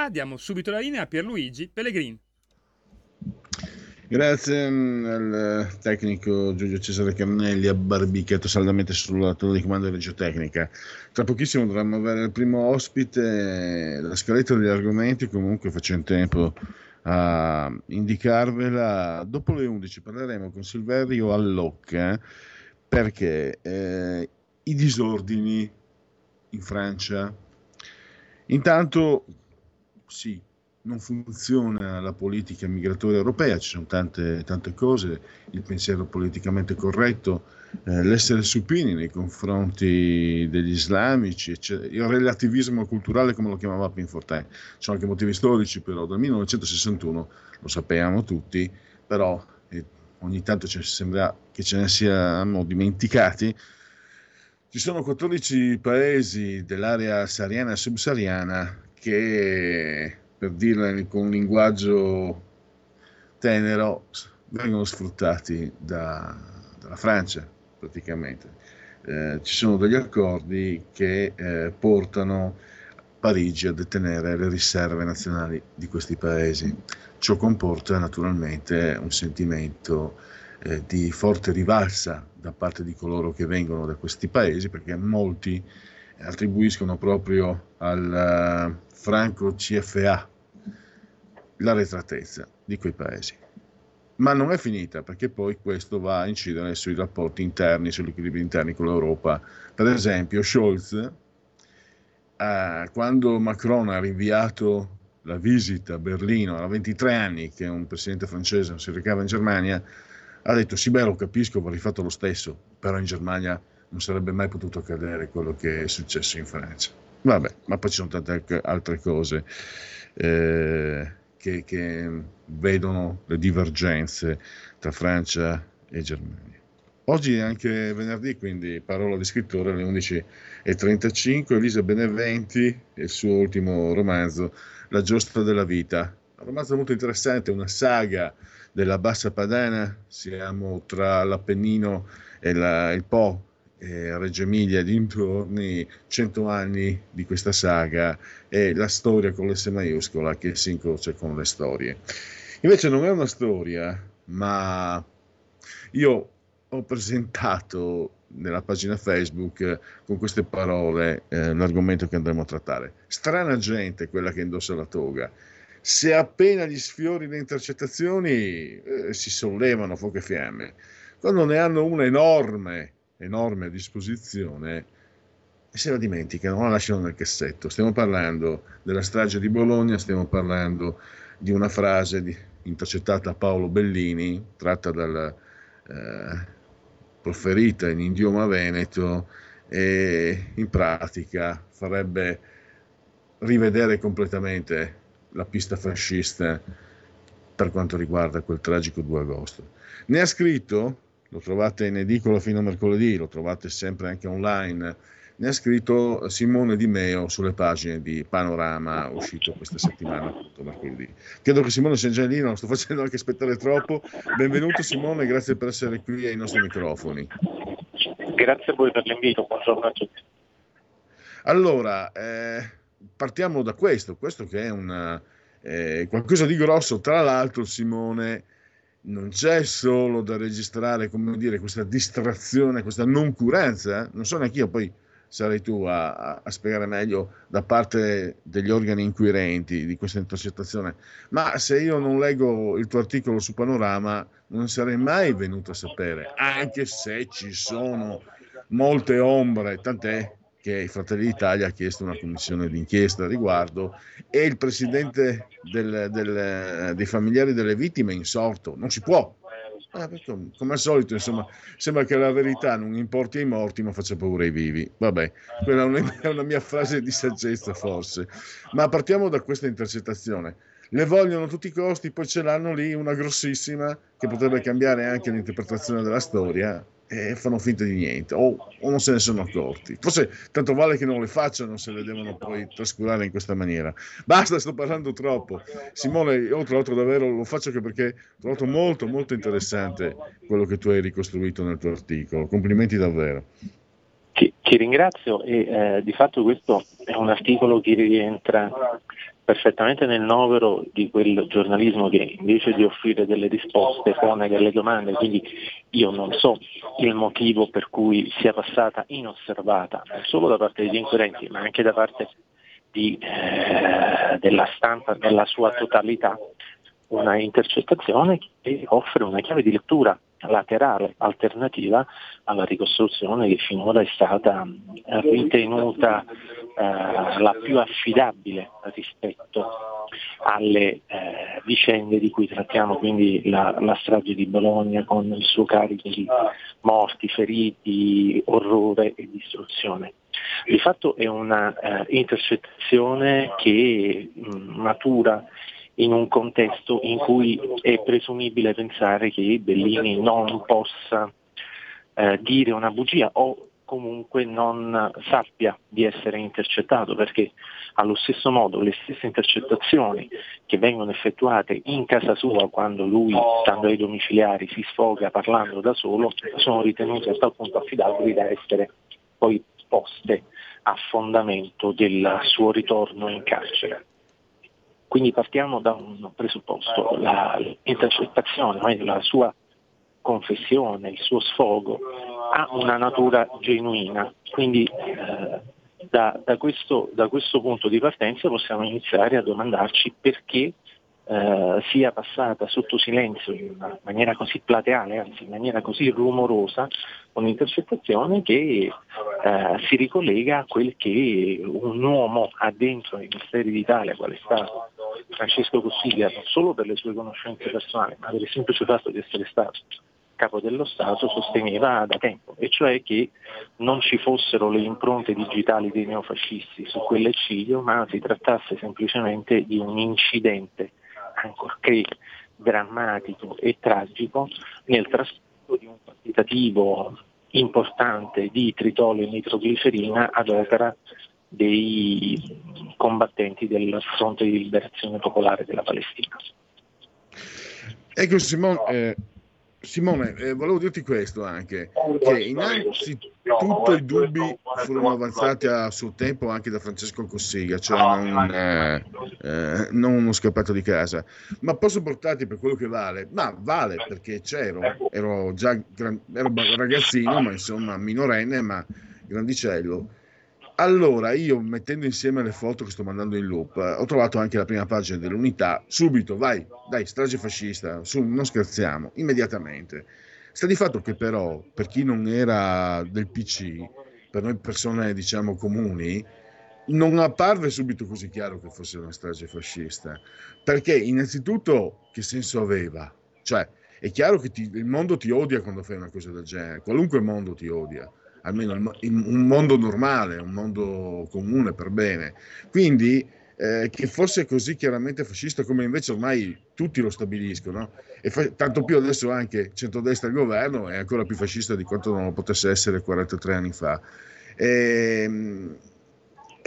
Libertà diamo subito la linea a Pierluigi Pellegrini. Grazie mm, al tecnico Giulio Cesare Carnelli, abbarbicato saldamente sulla torre di comando di reggio tecnica. Tra pochissimo dovremmo avere il primo ospite, la scaletta degli argomenti, comunque faccio in tempo a indicarvela. Dopo le 11 parleremo con Silverio Allocca perché eh, i disordini in Francia Intanto, sì, non funziona la politica migratoria europea, ci sono tante, tante cose, il pensiero politicamente corretto, eh, l'essere supini nei confronti degli islamici, il relativismo culturale come lo chiamava Pinfortin. Ci sono anche motivi storici però, dal 1961 lo sappiamo tutti, però eh, ogni tanto ci sembra che ce ne siamo dimenticati ci sono 14 paesi dell'area sahariana e subsahariana che, per dirla con un linguaggio tenero, vengono sfruttati da, dalla Francia praticamente. Eh, ci sono degli accordi che eh, portano Parigi a detenere le riserve nazionali di questi paesi. Ciò comporta naturalmente un sentimento eh, di forte rivalsa da parte di coloro che vengono da questi paesi, perché molti attribuiscono proprio al uh, franco CFA la retratezza di quei paesi. Ma non è finita perché poi questo va a incidere sui rapporti interni, sugli equilibri interni con l'Europa. Per esempio, Scholz, eh, quando Macron ha rinviato la visita a Berlino, a 23 anni che un presidente francese non si recava in Germania, ha detto sì beh lo capisco, avrei fatto lo stesso, però in Germania non sarebbe mai potuto accadere quello che è successo in Francia. Vabbè, ma poi ci sono tante altre cose eh, che, che vedono le divergenze tra Francia e Germania. Oggi è anche venerdì, quindi parola di scrittore alle 11.35, Elisa Beneventi il suo ultimo romanzo, La giostra della vita. Un romanzo molto interessante, una saga della Bassa Padana, siamo tra l'Appennino e la, il Po, e Reggio Emilia dintorni, cento anni di questa saga e la storia con l'S maiuscola che si incrocia con le storie. Invece non è una storia, ma io ho presentato nella pagina Facebook con queste parole eh, l'argomento che andremo a trattare. Strana gente quella che indossa la toga se appena gli sfiori le intercettazioni eh, si sollevano fuoco e fiamme. Quando ne hanno una enorme, enorme a disposizione, se la dimenticano, la lasciano nel cassetto. Stiamo parlando della strage di Bologna, stiamo parlando di una frase di, intercettata a Paolo Bellini, tratta dal, eh, proferita in idioma veneto e in pratica farebbe rivedere completamente la pista fascista per quanto riguarda quel tragico 2 agosto. Ne ha scritto, lo trovate in edicola fino a mercoledì, lo trovate sempre anche online, ne ha scritto Simone Di Meo sulle pagine di Panorama uscito questa settimana, appunto mercoledì. Credo che Simone sia già lì, non sto facendo anche aspettare troppo. Benvenuto Simone, grazie per essere qui ai nostri microfoni. Grazie a voi per l'invito, buongiorno a tutti. Allora, eh, partiamo da questo, questo che è una, eh, qualcosa di grosso. Tra l'altro, Simone, non c'è solo da registrare, come dire, questa distrazione, questa noncuranza, non so neanche io, poi sarai tu a, a, a, spiegare meglio da parte degli organi inquirenti di questa intercettazione, ma se io non leggo il tuo articolo su Panorama non sarei mai venuto a sapere, anche se ci sono molte ombre, tant'è che Fratelli d'Italia ha chiesto una commissione d'inchiesta a riguardo e il presidente del, del, dei familiari delle vittime è insorto. Non si può. Eh, come al solito, insomma, sembra che la verità non importi ai morti, ma faccia paura ai vivi. Vabbè, quella è una mia frase di saggezza, forse. Ma partiamo da questa intercettazione. Le vogliono a tutti i costi, poi ce l'hanno lì una grossissima che potrebbe cambiare anche l'interpretazione della storia e fanno finta di niente o, o, non se ne sono accorti. Forse tanto vale che non le facciano se le devono poi trascurare in questa maniera. Basta, sto parlando troppo. Simone, io tra l'altro davvero lo faccio anche perché ho trovato molto molto interessante quello che tu hai ricostruito nel tuo articolo. Complimenti davvero. Ti, ti ringrazio e eh, di fatto questo è un articolo che rientra perfettamente nel novero di quel giornalismo che invece di offrire delle risposte pone delle domande, quindi io non so il motivo per cui sia passata inosservata non solo da parte degli inquirenti ma anche da parte di, eh, della stampa nella sua totalità una intercettazione che offre una chiave di lettura laterale alternativa alla ricostruzione che finora è stata ritenuta eh, la più affidabile rispetto alle eh, vicende di cui trattiamo, quindi la, la, strage di Bologna con il suo carico di morti, feriti, orrore e distruzione. Di fatto è una eh, intercettazione che mh, matura in un contesto in cui è presumibile pensare che Bellini non possa eh, dire una bugia o comunque non sappia di essere intercettato perché allo stesso modo le stesse intercettazioni che vengono effettuate in casa sua quando lui, stando ai domiciliari, si sfoga parlando da solo, sono ritenute a tal punto affidabili da essere poi poste a fondamento del suo ritorno in carcere. Quindi partiamo da un presupposto, l'intercettazione, la sua confessione, il suo sfogo ha una natura genuina, quindi eh, da, da, questo, da, questo, punto di partenza possiamo iniziare a domandarci perché eh, sia passata sotto silenzio in maniera così plateale, anzi in maniera così rumorosa, un'intercettazione che eh, si ricollega a quel che un uomo ha dentro ai misteri d'Italia, quale è stato Francesco Cossiga, non solo per le sue conoscenze personali, ma per il semplice fatto di essere stato capo dello Stato sosteneva da tempo, e cioè che non ci fossero le impronte digitali dei neofascisti su quell'eccidio, ma si trattasse semplicemente di un incidente, ancorché drammatico e tragico, nel trasporto di un quantitativo importante di tritolo e nitroglicerina ad opera dei combattenti del fronte di liberazione popolare della Palestina. Ecco Simone, eh, Simone, eh, volevo dirti questo anche, che innanzitutto i dubbi furono avanzati a suo tempo anche da Francesco Cossiga, cioè non, eh, eh, non uno scappato di casa, ma posso portarti per quello che vale? Ma vale perché c'ero, ero già gran, ero ragazzino, ma insomma minorenne, ma grandicello allora, io mettendo insieme le foto che sto mandando in loop, ho trovato anche la prima pagina dell'unità. Subito, vai, dai, strage fascista, su, non scherziamo, immediatamente. Sta di fatto che però, per chi non era del PC, per noi persone diciamo comuni, non apparve subito così chiaro che fosse una strage fascista. Perché innanzitutto che senso aveva? Cioè, è chiaro che ti, il mondo ti odia quando fai una cosa del genere, qualunque mondo ti odia almeno in un mondo normale, un mondo comune per bene. Quindi eh, che fosse così chiaramente fascista come invece ormai tutti lo stabiliscono, e fa- tanto più adesso anche centrodestra al governo è ancora più fascista di quanto non lo potesse essere 43 anni fa. E, ehm,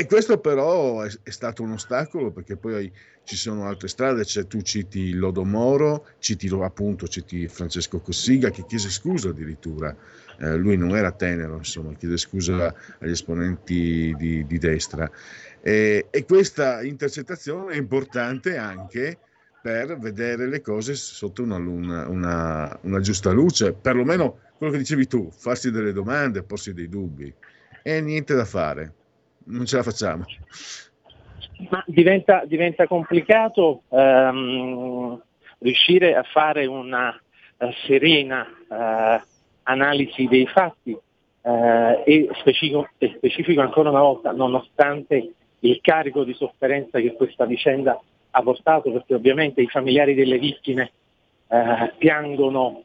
e questo però è, è, stato un ostacolo perché poi ci sono altre strade, cioè, tu citi Lodomoro, citi appunto citi Francesco Cossiga che chiese scusa addirittura eh, lui non era tenero, insomma, chiede scusa agli esponenti di, di destra. E, e, questa intercettazione è importante anche per vedere le cose sotto una, una, una, una giusta luce, perlomeno quello che dicevi tu, farsi delle domande, porsi dei dubbi. E niente da fare, non ce la facciamo. Ma diventa, diventa complicato um, riuscire a fare una uh, serena uh, analisi dei fatti eh, e, specifico, specifico ancora una volta, nonostante il carico di sofferenza che questa vicenda ha portato, perché ovviamente i familiari delle vittime eh, piangono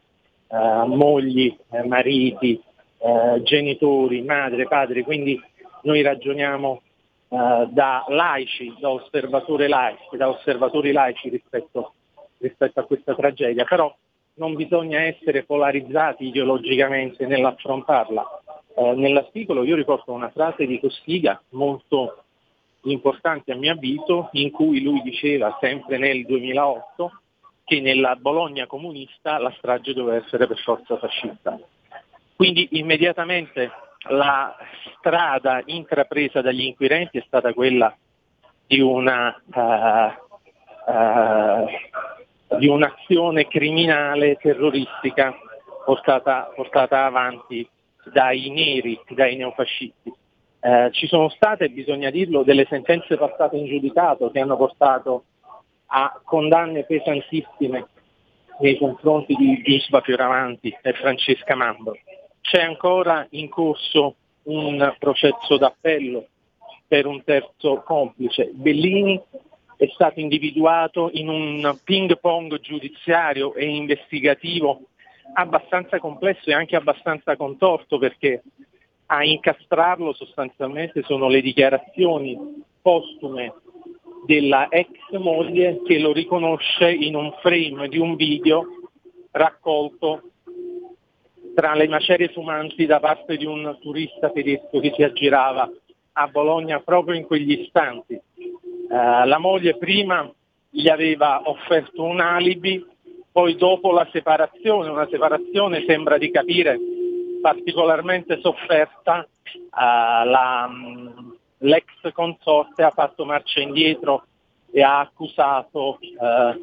eh, mogli, eh, mariti, eh, genitori, madre, padre, quindi noi ragioniamo eh, da laici, da, laici, da osservatori laici rispetto, rispetto a questa tragedia, però non bisogna essere polarizzati ideologicamente nell'affrontarla. Eh, nell'articolo io riporto una frase di Costiga molto importante a mio avviso, in cui lui diceva sempre nel 2008 che nella Bologna comunista la strage doveva essere per forza fascista. Quindi immediatamente la strada intrapresa dagli inquirenti è stata quella di, una, uh, uh, di un'azione criminale terroristica portata, portata, avanti dai neri, dai neofascisti. Uh, ci sono state, bisogna dirlo, delle sentenze passate in giudicato che hanno portato a condanne pesantissime nei confronti di Gisba Fioravanti e Francesca Mambro. C'è ancora in corso un processo d'appello per un terzo complice. Bellini è stato individuato in un ping pong giudiziario e investigativo abbastanza complesso e anche abbastanza contorto perché a incastrarlo sostanzialmente sono le dichiarazioni postume della ex moglie che lo riconosce in un frame di un video raccolto tra le macerie fumanti da parte di un turista tedesco che si aggirava a Bologna proprio in quegli istanti. Uh, la moglie prima gli aveva offerto un alibi, poi dopo la separazione, una separazione sembra di capire particolarmente sofferta, uh, la, l'ex consorte ha fatto marcia indietro e ha accusato, eh,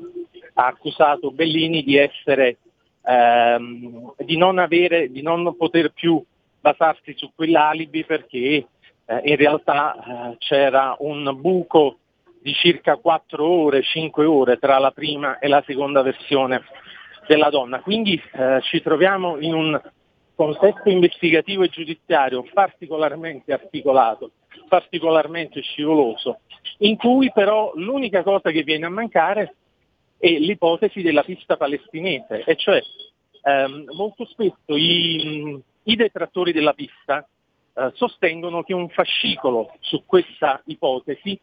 ha accusato Bellini di essere ehm, di, non avere, di non poter più basarsi su quell'alibi perché eh, in realtà eh, c'era un buco di circa 4 ore, 5 ore tra la prima e la seconda versione della donna. Quindi eh, ci troviamo in un contesto investigativo e giudiziario particolarmente articolato particolarmente scivoloso, in cui però l'unica cosa che viene a mancare è l'ipotesi della pista palestinese, e cioè ehm, molto spesso i, i, detrattori della pista eh, sostengono che un fascicolo su questa ipotesi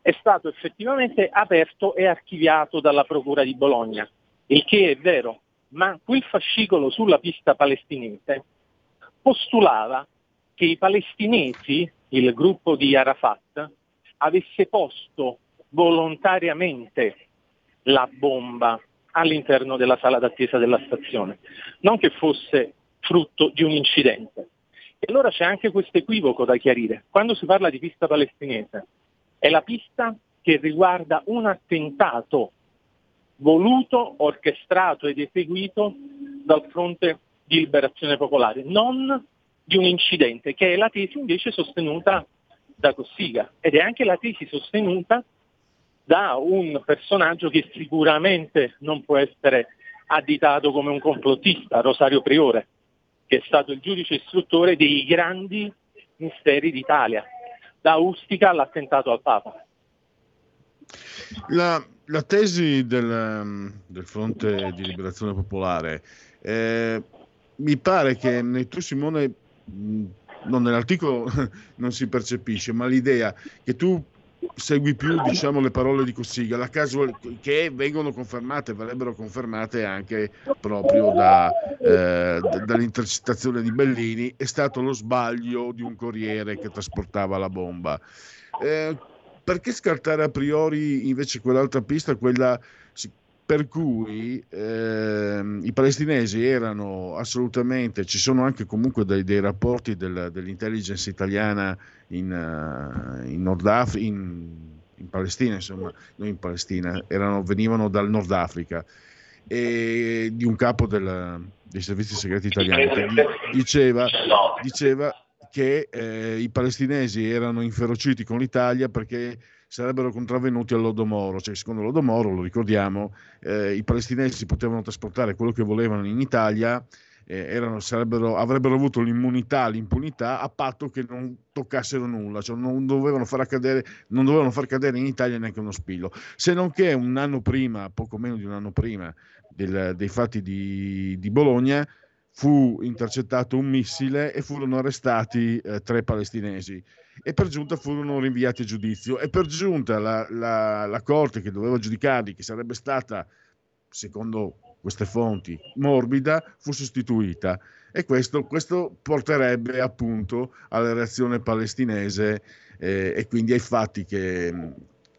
è stato effettivamente aperto e archiviato dalla Procura di Bologna, il che è vero, ma quel fascicolo sulla pista palestinese postulava che i palestinesi il gruppo di Arafat avesse posto volontariamente la bomba all'interno della sala d'attesa della stazione, non che fosse frutto di un incidente. E allora c'è anche questo equivoco da chiarire. Quando si parla di pista palestinese, è la pista che riguarda un attentato voluto, orchestrato ed eseguito dal fronte di liberazione popolare, non di un incidente, che è la tesi invece sostenuta da Cossiga ed è anche la tesi sostenuta da un personaggio che sicuramente non può essere additato come un complottista, Rosario Priore, che è stato il giudice istruttore dei grandi misteri d'Italia, da Ustica all'attentato al Papa. La, la tesi del, del, fronte di liberazione popolare eh, mi pare che tu Simone non nell'articolo non si percepisce, ma l'idea che tu segui più diciamo, le parole di Cossiga, la casual, che vengono confermate, verrebbero confermate anche proprio da, eh, dall'intercettazione di Bellini, è stato lo sbaglio di un corriere che trasportava la bomba. Eh, perché scartare a priori invece quell'altra pista, quella per cui eh, i palestinesi erano assolutamente, ci sono anche comunque dei, dei rapporti del, dell'intelligence italiana in, uh, in Nord Africa, in, in, Palestina, insomma, non in Palestina, erano, venivano dal Nord Africa e di un capo del, dei servizi segreti italiani. Che diceva, diceva che eh, i palestinesi erano inferociti con l'Italia perché sarebbero contravvenuti all'Odomoro, cioè secondo l'Odomoro, lo ricordiamo, eh, i palestinesi potevano trasportare quello che volevano in Italia eh, erano, avrebbero avuto l'immunità, l'impunità a patto che non toccassero nulla, cioè non dovevano far accadere, non dovevano far cadere in Italia neanche uno spillo. Se non che un anno prima, poco meno di un anno prima del, dei fatti di, di, Bologna, fu intercettato un missile e furono arrestati eh, tre palestinesi e per giunta furono rinviati a giudizio e per giunta la, la, la corte che doveva giudicarli, che sarebbe stata, secondo queste fonti, morbida, fu sostituita. E questo, questo porterebbe appunto alla reazione palestinese eh, e quindi ai fatti che,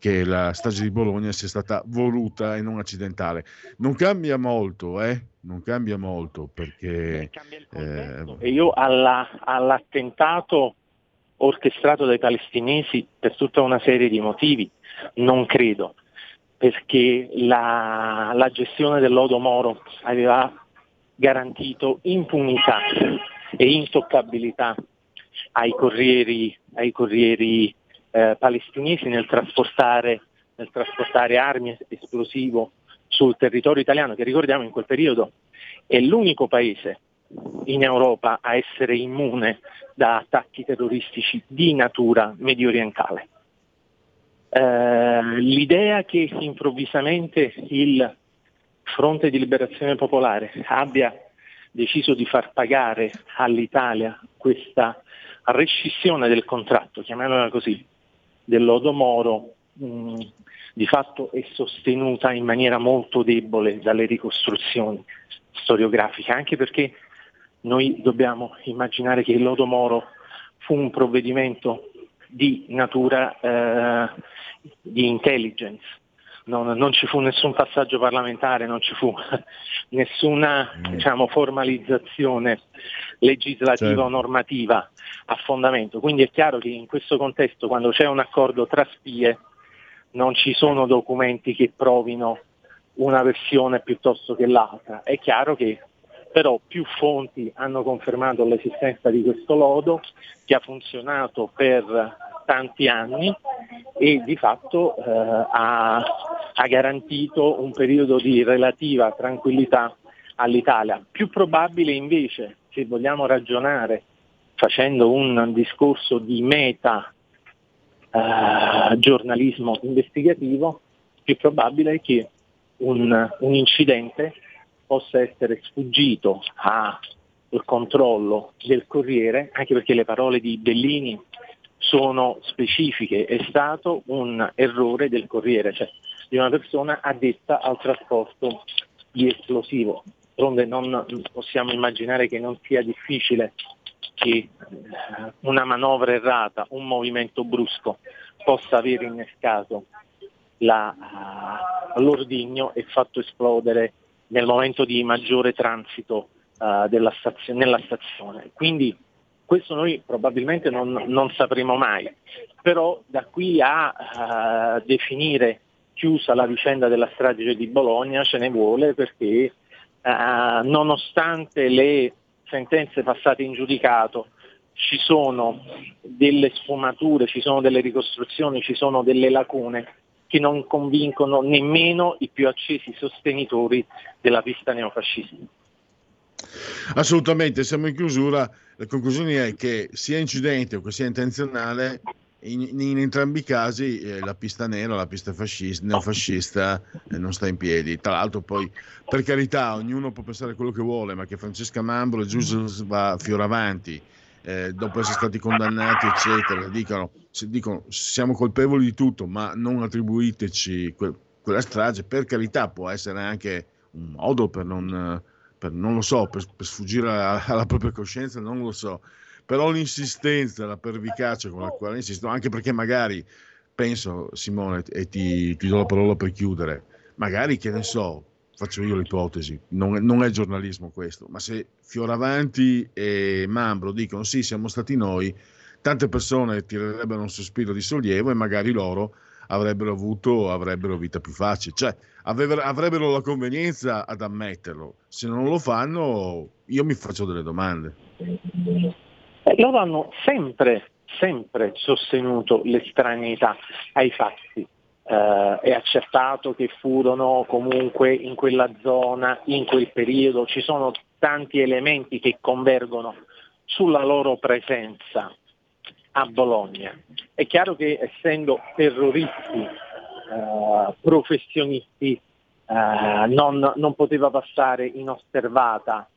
che la strage di Bologna sia stata voluta e non accidentale. Non cambia molto, eh? Non cambia molto perché... Eh, e io alla, all'attentato orchestrato dai palestinesi per tutta una serie di motivi non credo perché la, la gestione del lodo Moro aveva garantito impunità e intoccabilità ai corrieri, ai corrieri eh, palestinesi nel trasportare, nel trasportare armi esplosivo sul territorio italiano, che ricordiamo in quel periodo è l'unico paese in Europa a essere immune da attacchi terroristici di natura medio orientale. Eh, l'idea che improvvisamente il Fronte di Liberazione Popolare abbia deciso di far pagare all'Italia questa rescissione del contratto, chiamiamola così, dell'Odomoro, mh, di fatto è sostenuta in maniera molto debole dalle ricostruzioni storiografiche, anche perché noi dobbiamo immaginare che l'Odomoro fu un provvedimento di natura eh, di intelligence. Non, non, ci fu nessun passaggio parlamentare, non ci fu nessuna mm. diciamo, formalizzazione legislativa certo. o normativa a fondamento. Quindi è chiaro che in questo contesto, quando c'è un accordo tra spie, non ci sono documenti che provino una versione piuttosto che l'altra. È chiaro che però più fonti hanno confermato l'esistenza di questo lodo che ha funzionato per tanti anni e di fatto eh, ha, ha garantito un periodo di relativa tranquillità all'Italia. Più probabile invece, se vogliamo ragionare facendo un discorso di meta eh, giornalismo investigativo, più probabile è che un, un incidente possa essere sfuggito al controllo del Corriere, anche perché le parole di Bellini sono specifiche, è stato un errore del Corriere, cioè di una persona addetta al trasporto di esplosivo. D'altronde non possiamo immaginare che non sia difficile che eh, una manovra errata, un movimento brusco possa aver innescato la, uh, l'ordigno e fatto esplodere nel momento di maggiore transito uh, stazio- nella stazione. Quindi questo noi probabilmente non, non sapremo mai, però da qui a uh, definire chiusa la vicenda della strage di Bologna ce ne vuole perché uh, nonostante le sentenze passate in giudicato ci sono delle sfumature, ci sono delle ricostruzioni, ci sono delle lacune che non convincono nemmeno i più accesi sostenitori della pista neofascista. Assolutamente, siamo in chiusura. La conclusione è che sia incidente o che sia intenzionale, in, in entrambi i casi eh, la pista nera, la pista fascista, neofascista eh, non sta in piedi. Tra l'altro poi, per carità, ognuno può pensare quello che vuole, ma che Francesca Mambro e Giuseppe va fioravanti eh, dopo essere stati condannati, eccetera, dicono, dicono siamo colpevoli di tutto, ma non attribuiteci que- quella strage, per carità può essere anche un modo per non, per, non lo so, per, per sfuggire alla, alla, propria coscienza, non lo so, però l'insistenza, la pervicacia con la quale insisto, anche perché magari penso, Simone, e ti, ti do la parola per chiudere, magari che ne so, faccio io l'ipotesi, non non è, giornalismo questo, ma se Fioravanti e Mambro dicono sì, siamo stati noi, tante persone tirerebbero un sospiro di sollievo e magari loro avrebbero avuto avrebbero vita più facile, cioè avrebbero la convenienza ad ammetterlo. Se non lo fanno, io mi faccio delle domande. Eh, loro hanno sempre, sempre sostenuto l'estraneità ai fatti eh, è accertato che furono comunque in quella zona, in quel periodo, ci sono tanti elementi che convergono sulla loro presenza a Bologna. È chiaro che essendo terroristi, eh, professionisti, eh, non, non, poteva passare inosservata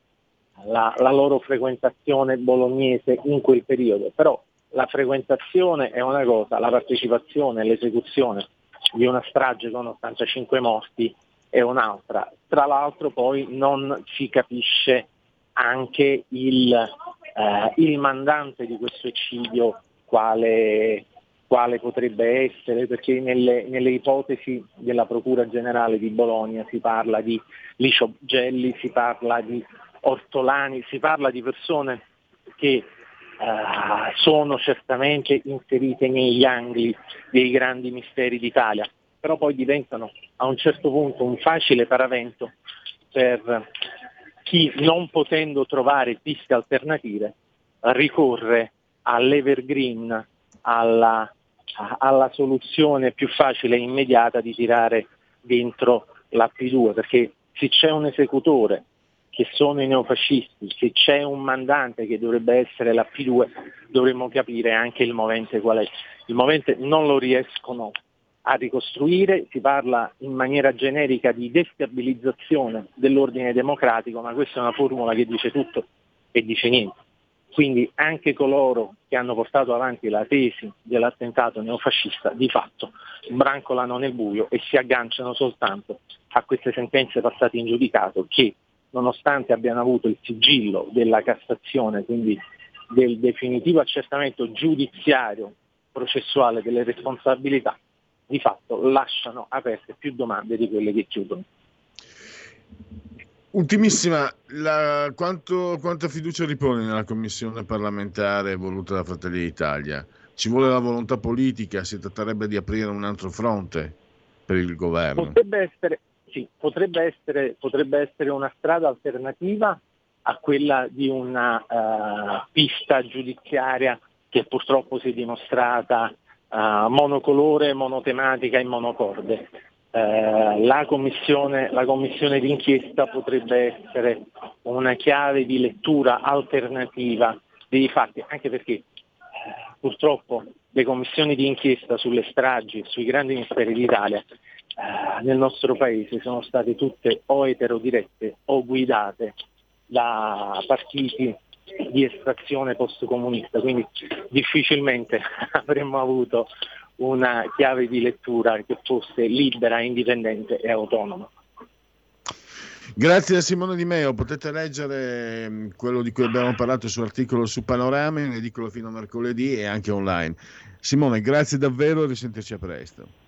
la, la loro frequentazione bolognese in quel periodo, però la frequentazione è una cosa, la partecipazione, l'esecuzione di una strage con 85 morti è un'altra. Tra l'altro poi non si capisce anche il, eh, il mandante di questo eccidio quale, quale potrebbe essere, perché nelle, nelle, ipotesi della Procura Generale di Bologna si parla di Licio Gelli, si parla di Ortolani, si parla di persone che Uh, sono certamente inserite negli angoli dei grandi misteri d'Italia, però poi diventano a un certo punto un facile paravento per chi non potendo trovare piste alternative ricorre all'evergreen, alla, alla soluzione più facile e immediata di tirare dentro la P2, perché se c'è un esecutore che sono i neofascisti, se c'è un mandante che dovrebbe essere la P2, dovremmo capire anche il movente qual è. Il movente non lo riescono a ricostruire, si parla in maniera generica di destabilizzazione dell'ordine democratico, ma questa è una formula che dice tutto e dice niente. Quindi anche coloro che hanno portato avanti la tesi dell'attentato neofascista di fatto brancolano nel buio e si agganciano soltanto a queste sentenze passate in giudicato che nonostante abbiano avuto il sigillo della Cassazione, quindi del definitivo accertamento giudiziario processuale delle responsabilità, di fatto lasciano aperte più domande di quelle che chiudono. Ultimissima, la, quanto, quanta fiducia ripone nella commissione parlamentare voluta da Fratelli d'Italia? Ci vuole la volontà politica? Si tratterebbe di aprire un altro fronte per il governo? Potrebbe essere, sì, potrebbe essere, potrebbe essere una strada alternativa a quella di una uh, pista giudiziaria che purtroppo si è dimostrata uh, monocolore, monotematica e monocorde. Uh, la, commissione, la commissione d'inchiesta potrebbe essere una chiave di lettura alternativa dei fatti, anche perché purtroppo le commissioni di inchiesta sulle stragi, sui grandi misteri d'Italia eh, nel nostro paese sono state tutte o eterodirette o guidate da partiti di estrazione post-comunista, quindi difficilmente avremmo avuto una chiave di lettura che fosse libera, indipendente e autonoma. Grazie a Simone Di Meo, potete leggere mm, quello di cui abbiamo parlato sull'articolo su Panorama, in edicola fino a mercoledì e anche online. Simone, grazie davvero e risentirci a presto.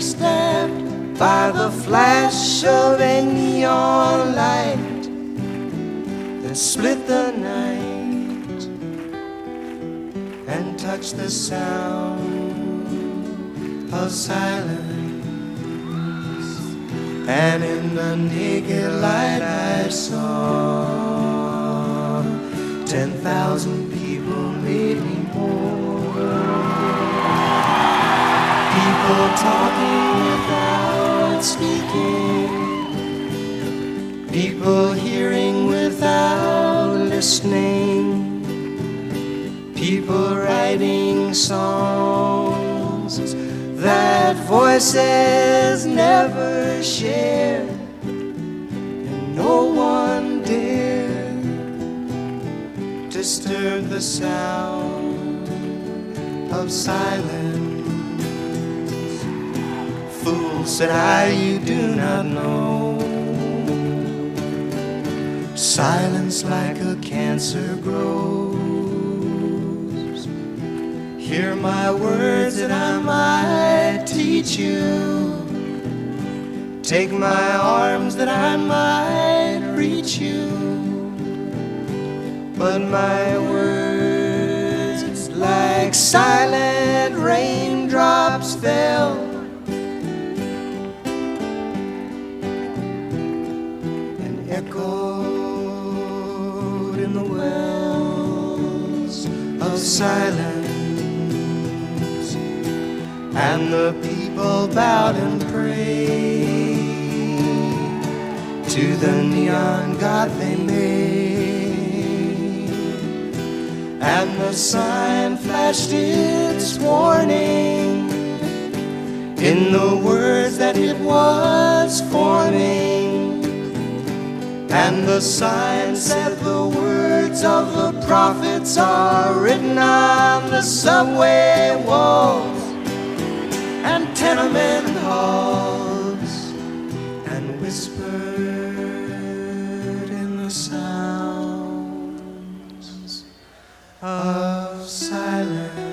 by the flash of a neon light that split the night and touch the sound of silence. And in the naked light I saw ten thousand people meeting People talking without speaking. People hearing without listening. People writing songs that voices never share. And no one dare disturb the sound of silence. Said I, you do not know. Silence like a cancer grows. Hear my words that I might teach you. Take my arms that I might reach you. But my words, like silent raindrops, fell. Silence. And the people bowed and prayed to the neon god they made. And the sign flashed its warning in the words that it was forming. And the sign said the words of the prophets are written on the subway walls and tenement halls and whispered in the sounds of silence.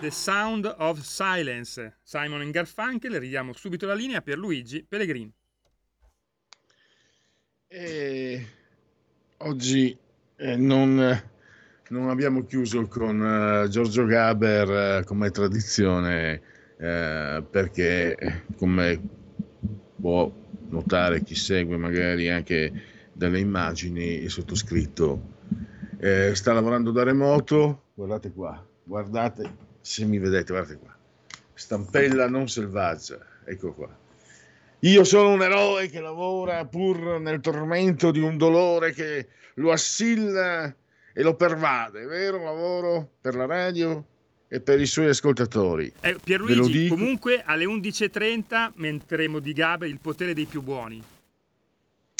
The Sound of Silence. Simon Garfunkel, ridiamo subito la linea per Luigi Pellegrini. E oggi eh, non, non abbiamo chiuso con eh, Giorgio Gaber eh, come tradizione eh, perché come può notare chi segue magari anche dalle immagini il sottoscritto sta lavorando da remoto. Guardate qua guardate se mi vedete guardate qua. Stampella non selvaggia ecco qua io sono un eroe che lavora pur nel tormento di un dolore che lo assilla e lo pervade, vero? Lavoro per la radio e per i suoi ascoltatori. Eh, Pierluigi, comunque alle 11.30 mentremo di Gaber il potere dei più buoni.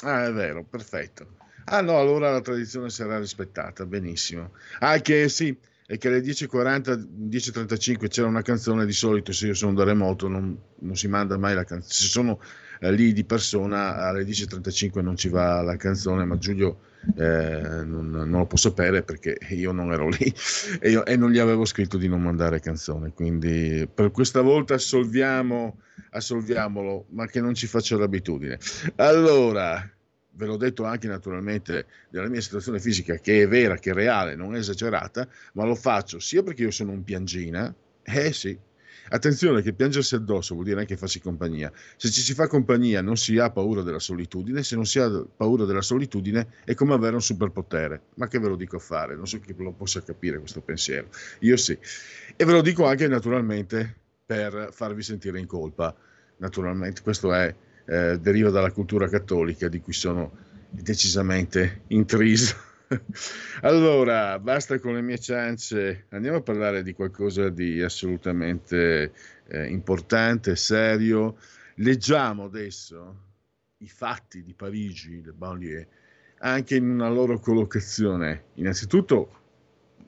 Ah, è vero, perfetto. Ah no, allora la tradizione sarà rispettata, benissimo. Ah, che sì, è che alle 10.40, 10.35 c'era una canzone, di solito se io sono da remoto non, non si manda mai la canzone, se sono eh, lì di persona alle 10.35 non ci va la canzone, ma Giulio eh, non, non lo può sapere perché io non ero lì e, io- e non gli avevo scritto di non mandare canzone, quindi per questa volta assolviamo, assolviamolo, ma che non ci faccia l'abitudine. Allora, ve l'ho detto anche naturalmente della mia situazione fisica che è vera, che è reale, non è esagerata, ma lo faccio sia perché io sono un piangina, eh sì, attenzione che piangersi addosso vuol dire anche farsi compagnia, se ci si fa compagnia non si ha paura della solitudine, se non si ha paura della solitudine è come avere un superpotere, ma che ve lo dico a fare, non so chi lo possa capire questo pensiero, io sì, e ve lo dico anche naturalmente per farvi sentire in colpa, naturalmente questo è eh, deriva dalla cultura cattolica di cui sono decisamente intriso. allora, basta con le mie ciance, andiamo a parlare di qualcosa di assolutamente eh, importante, serio. Leggiamo adesso i fatti di Parigi, le banlieue, anche in una loro collocazione. Innanzitutto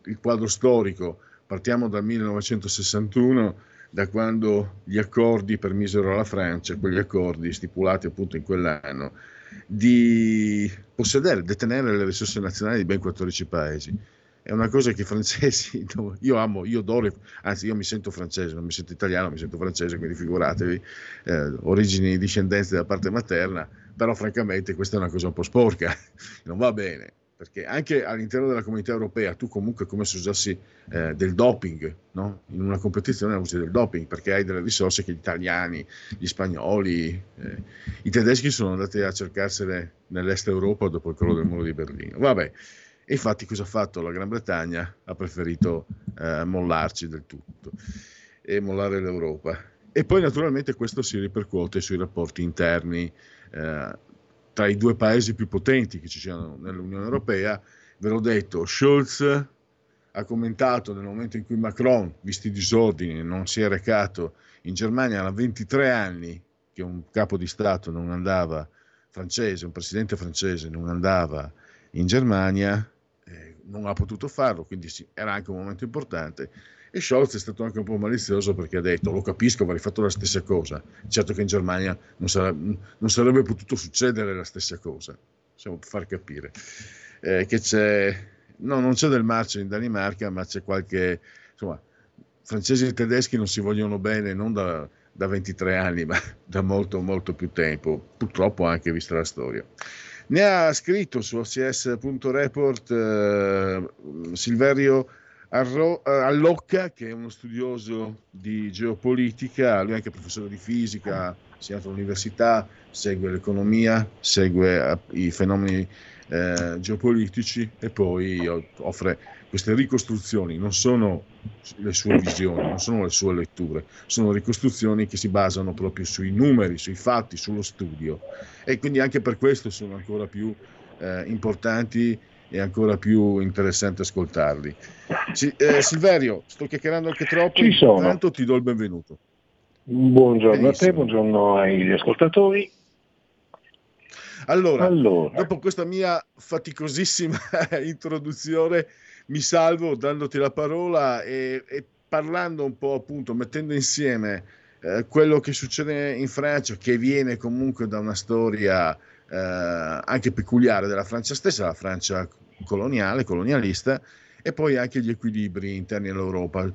il quadro storico, partiamo dal 1961 da quando gli accordi permisero alla Francia, quegli accordi stipulati appunto in quell'anno, di possedere, detenere le risorse nazionali di ben 14 paesi. È una cosa che i francesi, io amo, io adoro, anzi io mi sento francese, non mi sento italiano, mi sento francese, quindi figuratevi, eh, origini, discendenze da parte materna, però francamente questa è una cosa un po' sporca, non va bene perché anche all'interno della comunità europea tu comunque come se usassi eh, del doping, no? in una competizione usi del doping perché hai delle risorse che gli italiani, gli spagnoli, eh, i tedeschi sono andati a cercarsene nell'est Europa dopo il crollo del muro di Berlino. Vabbè, E infatti cosa ha fatto la Gran Bretagna? Ha preferito eh, mollarci del tutto e mollare l'Europa. E poi naturalmente questo si ripercuote sui rapporti interni eh, tra i due paesi più potenti che ci siano nell'Unione Europea. Ve l'ho detto, Scholz ha commentato nel momento in cui Macron, visti i disordini, non si è recato in Germania a 23 anni che un capo di Stato non andava, francese, un presidente francese non andava in Germania, eh, non ha potuto farlo, quindi sì, era anche un momento importante. E Scholz è stato anche un po' malizioso perché ha detto, lo capisco, avrei fatto la stessa cosa. Certo che in Germania non, sarà, non sarebbe potuto succedere la stessa cosa, possiamo far capire. Eh, che c'è, no, non c'è del marcio in Danimarca, ma c'è qualche, insomma, francesi e tedeschi non si vogliono bene non da, da 23 anni, ma da molto, molto più tempo, purtroppo anche vista la storia. Ne ha scritto su OCS.report eh, Silverio Arro- Allocca, che è uno studioso di geopolitica, lui è anche professore di fisica, sia all'università, segue l'economia, segue eh, i fenomeni eh, geopolitici e poi offre queste ricostruzioni, non sono le sue visioni, non sono le sue letture, sono ricostruzioni che si basano proprio sui numeri, sui fatti, sullo studio. E quindi anche per questo sono ancora più eh, importanti e ancora più interessanti ascoltarli. Si, eh, Silverio, sto chiacchierando anche troppo, Ci sono. intanto ti do il benvenuto. Buongiorno Benissimo. a te, buongiorno agli ascoltatori. Allora, Allora, dopo questa mia faticosissima introduzione, mi salvo dandoti la parola e, e parlando un po', appunto, mettendo insieme eh, quello che succede in Francia, che viene comunque da una storia eh, anche peculiare della Francia stessa, la Francia coloniale, colonialista, e poi anche gli equilibri interni all'Europa.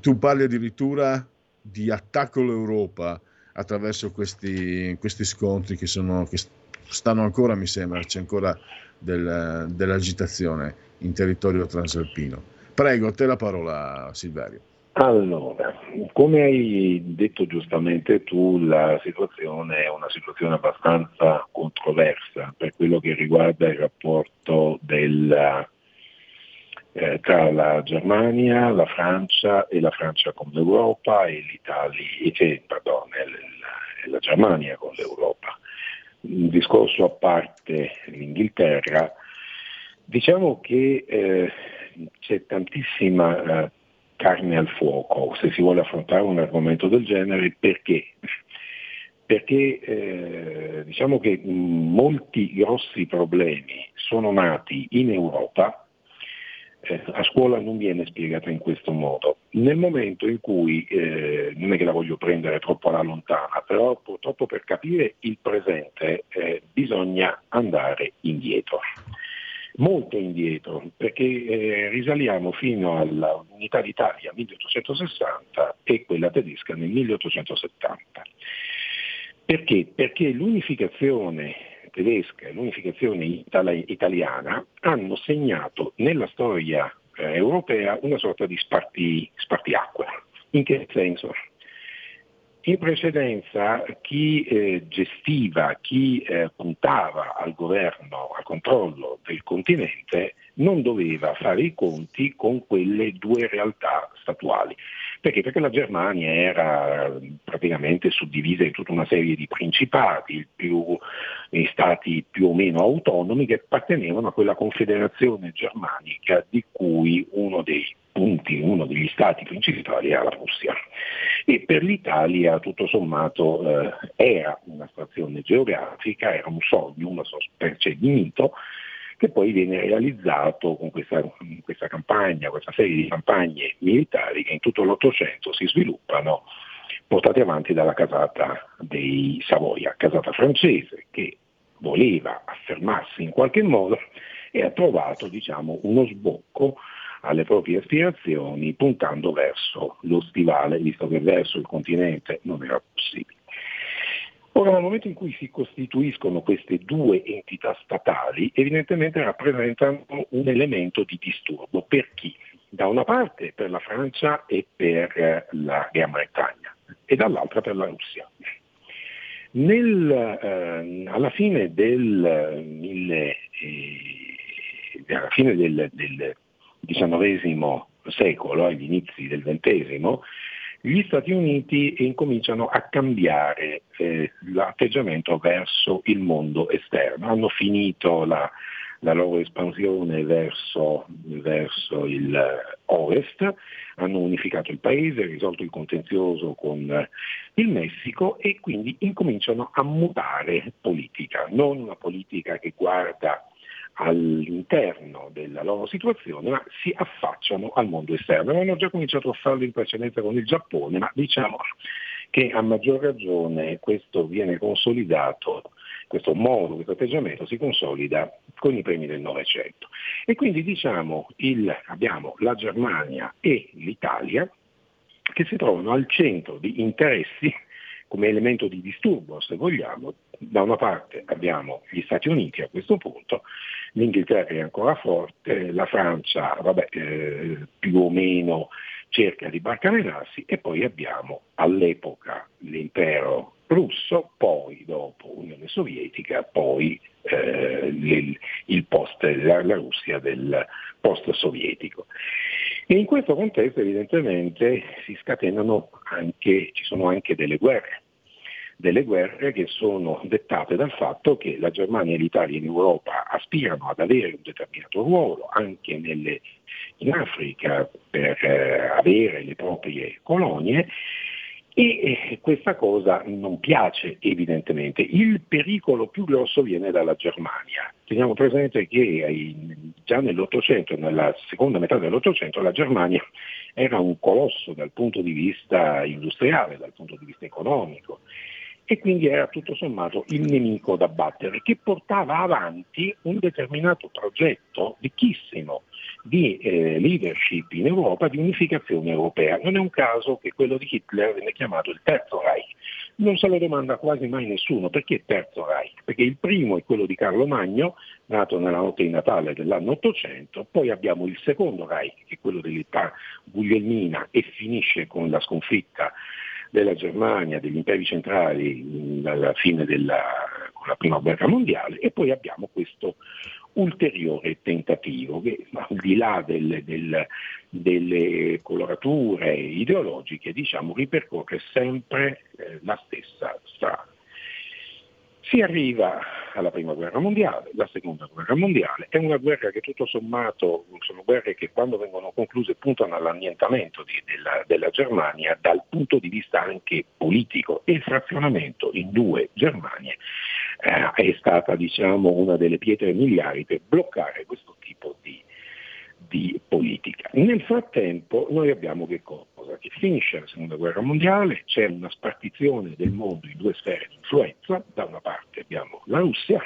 Tu parli addirittura di attacco all'Europa attraverso questi, questi scontri che, sono, che stanno ancora, mi sembra, c'è ancora del- dell'agitazione in territorio transalpino. Prego, a te la parola, Silverio. Allora, come hai detto giustamente tu, la situazione è una situazione abbastanza controversa per quello che riguarda il rapporto del, eh, tra la Germania, la Francia e la Francia con l'Europa e l'Italia, e, pardon, l- e la Germania con l'Europa. Un discorso a parte l'Inghilterra, diciamo che eh, c'è tantissima eh, carne al fuoco se si vuole affrontare un argomento del genere perché? Perché eh, diciamo che molti grossi problemi sono nati in Europa, eh, a scuola non viene spiegata in questo modo. Nel momento in cui, eh, non è che la voglio prendere troppo alla lontana, però purtroppo per capire il presente eh, bisogna andare indietro molto indietro, perché eh, risaliamo fino all'unità d'Italia 1860 e quella tedesca nel 1870. Perché? Perché l'unificazione tedesca e l'unificazione itali- italiana hanno segnato nella storia eh, europea una sorta di sparti, spartiacque. In che senso? In precedenza chi eh, gestiva, chi eh, puntava al governo, al controllo del continente, non doveva fare i conti con quelle due realtà statuali. Perché? Perché la Germania era eh, praticamente suddivisa in tutta una serie di principati, più, in stati più o meno autonomi che appartenevano a quella confederazione germanica di cui uno dei punti, uno degli stati principali era la Russia. E per l'Italia tutto sommato eh, era una stazione geografica, era un sogno, una specie di mito che poi viene realizzato con questa, questa campagna, questa serie di campagne militari che in tutto l'Ottocento si sviluppano portate avanti dalla casata dei Savoia, casata francese che voleva affermarsi in qualche modo e ha trovato diciamo, uno sbocco alle proprie aspirazioni puntando verso lo stivale, visto che verso il continente non era possibile. Ora, nel momento in cui si costituiscono queste due entità statali, evidentemente rappresentano un elemento di disturbo. Per chi? Da una parte per la Francia e per eh, la Gran Bretagna e dall'altra per la Russia. Nel, eh, alla fine del, mille, eh, alla fine del, del XIX secolo, agli inizi del XX, gli Stati Uniti incominciano a cambiare eh, l'atteggiamento verso il mondo esterno. Hanno finito la, la loro espansione verso, verso il eh, ovest, hanno unificato il paese, risolto il contenzioso con eh, il Messico e quindi incominciano a mutare politica, non una politica che guarda all'interno della loro situazione, ma si affacciano al mondo esterno. Hanno già cominciato a farlo in precedenza con il Giappone, ma diciamo che a maggior ragione questo viene consolidato, questo modo, questo atteggiamento si consolida con i premi del Novecento. E quindi diciamo il, abbiamo la Germania e l'Italia che si trovano al centro di interessi come elemento di disturbo, se vogliamo. Da una parte abbiamo gli Stati Uniti a questo punto, l'Inghilterra è ancora forte, la Francia vabbè, eh, più o meno cerca di barcamenarsi e poi abbiamo all'epoca l'impero russo, poi dopo Unione Sovietica, poi eh, il, il post, la, la, Russia del post sovietico. E in questo contesto evidentemente si scatenano anche, ci sono anche delle guerre, delle guerre che sono dettate dal fatto che la Germania e l'Italia in Europa aspirano ad avere un determinato ruolo anche nelle, in Africa per eh, avere le proprie colonie e questa cosa non piace evidentemente. Il pericolo più grosso viene dalla Germania. Teniamo presente che già nell'Ottocento, nella seconda metà dell'Ottocento, la Germania era un colosso dal punto di vista industriale, dal punto di vista economico e quindi era tutto sommato il nemico da battere, che portava avanti un determinato progetto ricchissimo di eh, leadership in Europa, di unificazione europea. Non è un caso che quello di Hitler venne chiamato il Terzo Reich. Non se lo domanda quasi mai nessuno perché Terzo Reich? Perché il primo è quello di Carlo Magno, nato nella notte di Natale dell'anno 800, poi abbiamo il secondo Reich, che è quello dell'età guglielmina e finisce con la sconfitta della Germania, degli imperi centrali alla fine della prima guerra mondiale e poi abbiamo questo ulteriore tentativo che al di là delle, delle, delle colorature ideologiche diciamo, ripercorre sempre eh, la stessa strada. Si arriva alla prima guerra mondiale, la seconda guerra mondiale, è una guerra che tutto sommato sono guerre che quando vengono concluse puntano all'annientamento di, della, della, Germania dal punto di vista anche politico. E il frazionamento in due Germanie eh, è stata diciamo, una delle pietre miliari per bloccare questo tipo di, di politica. Nel frattempo noi abbiamo che cosa? Che finisce la seconda guerra mondiale, c'è una spartizione del mondo in due sfere di influenza, da una parte abbiamo la Russia,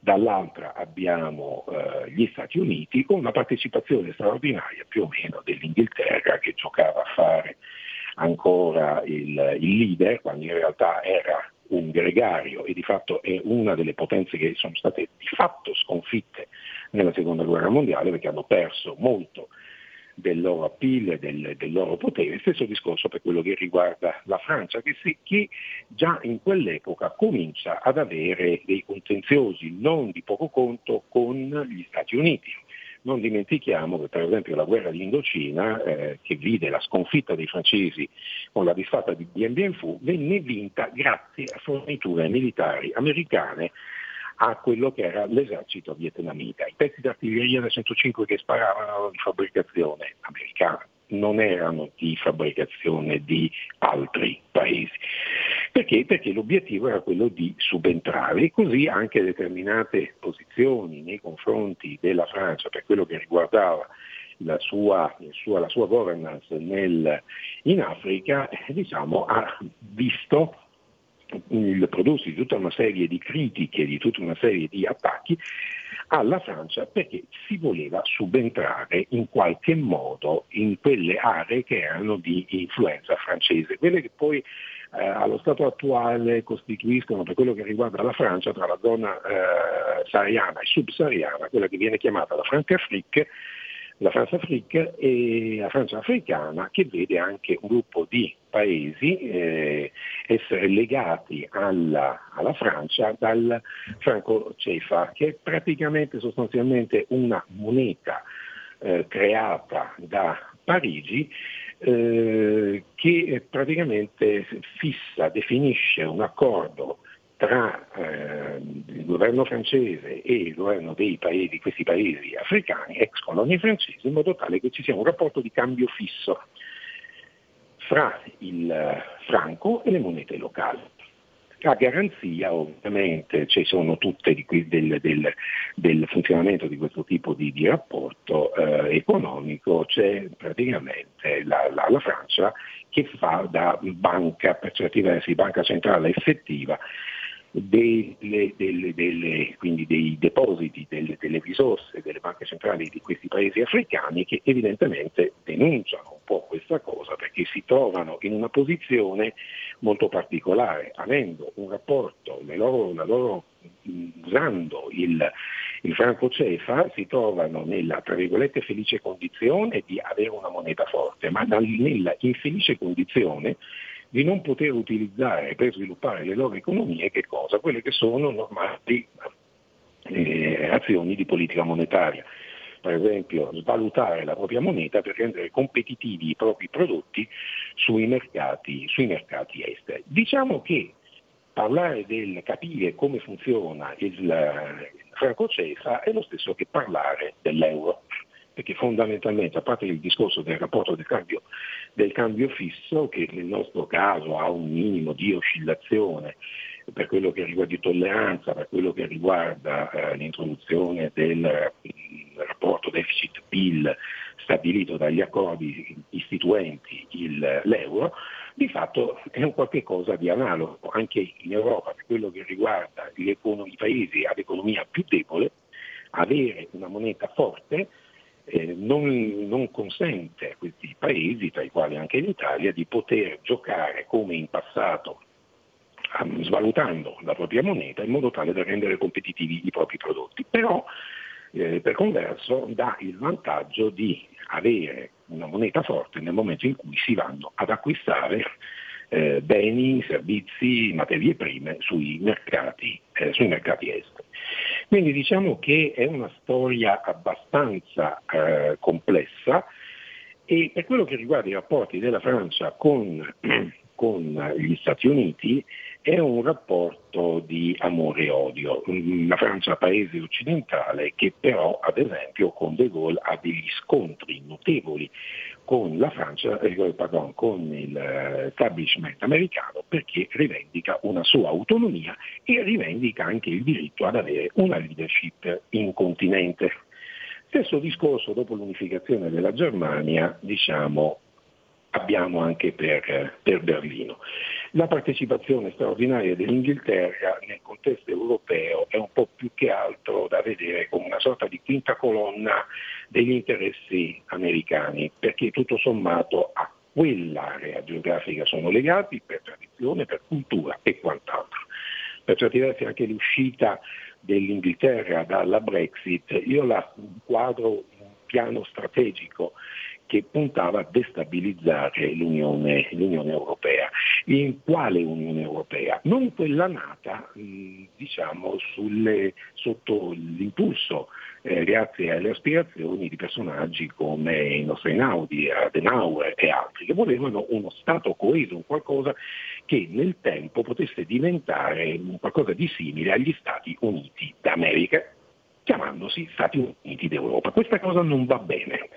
dall'altra abbiamo eh, gli Stati Uniti con una partecipazione straordinaria più o meno dell'Inghilterra che giocava a fare ancora il, il leader quando in realtà era un gregario e di fatto è una delle potenze che sono state di fatto sconfitte nella seconda guerra mondiale perché hanno perso molto del loro appeal del, del, loro potere. Stesso discorso per quello che riguarda la Francia, che, si, che, già in quell'epoca comincia ad avere dei contenziosi non di poco conto con gli Stati Uniti. Non dimentichiamo che per esempio la guerra di Indocina, eh, che vide la sconfitta dei francesi con la disfatta di Dien Bien Phu, venne vinta grazie a forniture militari americane a quello che era l'esercito vietnamita. I pezzi d'artiglieria da 105 che sparavano erano di fabbricazione americana, non erano di fabbricazione di altri paesi. Perché? Perché l'obiettivo era quello di subentrare e così anche determinate posizioni nei confronti della Francia per quello che riguardava la sua, sua, la sua governance nel, in Africa diciamo, ha visto il prodursi di tutta una serie di critiche, di tutta una serie di attacchi alla Francia perché si voleva subentrare in qualche modo in quelle aree che erano di influenza francese, quelle che poi eh, allo stato attuale costituiscono per quello che riguarda la Francia tra la zona eh, sahariana e subsahariana, quella che viene chiamata la Francafrique, la Francia Afrique e la Francia africana che vede anche un gruppo di paesi eh, essere legati alla, alla, Francia dal franco CEFA, che è praticamente sostanzialmente una moneta eh, creata da Parigi eh, che praticamente fissa, definisce un accordo tra eh, il governo francese e il governo paesi, di questi paesi africani, ex colonie francesi, in modo tale che ci sia un rapporto di cambio fisso fra il franco e le monete locali. A garanzia ovviamente ci sono tutte qui, del, del, del, funzionamento di questo tipo di, di rapporto eh, economico, c'è praticamente la, la, la Francia che fa da banca, per certi versi banca centrale effettiva delle, delle, delle, quindi dei depositi delle, delle, risorse delle banche centrali di questi paesi africani che evidentemente denunciano un po' questa cosa perché si trovano in una posizione molto particolare, avendo un rapporto, loro, loro, usando il, il franco cefa, si trovano nella tra virgolette felice condizione di avere una moneta forte, ma nella infelice condizione di non poter utilizzare per sviluppare le loro economie che cosa? Quelle che sono normali eh, azioni di politica monetaria. Per esempio svalutare la propria moneta per rendere competitivi i propri prodotti sui mercati, sui mercati esteri. Diciamo che parlare del capire come funziona il, franco CEFA è lo stesso che parlare dell'euro perché fondamentalmente, a parte il discorso del rapporto del cambio, del cambio fisso, che nel nostro caso ha un minimo di oscillazione per quello che riguarda di tolleranza, per quello che riguarda eh, l'introduzione del mm, rapporto deficit-PIL stabilito dagli accordi istituenti il, l'euro, di fatto è un qualche cosa di analogo anche in Europa per quello che riguarda i paesi ad economia più debole, avere una moneta forte eh, non, non, consente a questi paesi, tra i quali anche l'Italia, di poter giocare come in passato, um, svalutando la propria moneta in modo tale da rendere competitivi i propri prodotti. Però, eh, per converso, dà il vantaggio di avere una moneta forte nel momento in cui si vanno ad acquistare eh, beni, servizi, materie prime sui mercati, eh, sui mercati esteri. Quindi diciamo che è una storia abbastanza eh, complessa e per quello che riguarda i rapporti della Francia con, con gli Stati Uniti è un rapporto di amore e odio. La Francia paese occidentale che però ad esempio con De Gaulle ha degli scontri notevoli con la Francia, eh, pardon, con il eh, americano perché rivendica una sua autonomia e rivendica anche il diritto ad avere una leadership in continente. Stesso discorso dopo l'unificazione della Germania, diciamo, abbiamo anche per, per, Berlino. La partecipazione straordinaria dell'Inghilterra nel contesto europeo è un po' più che altro da vedere come una sorta di quinta colonna degli interessi americani, perché tutto sommato a quell'area geografica sono legati per tradizione, per cultura e quant'altro. Per certi versi anche l'uscita dell'Inghilterra dalla Brexit, io la quadro in piano strategico che puntava a destabilizzare l'Unione, l'Unione, Europea. In quale Unione Europea? Non quella nata diciamo, sulle, sotto l'impulso eh, grazie alle aspirazioni di personaggi come i nostri Einaudi, Adenauer e altri, che volevano uno Stato coeso, qualcosa che nel tempo potesse diventare qualcosa di simile agli Stati Uniti d'America, chiamandosi Stati Uniti d'Europa. Questa cosa non va bene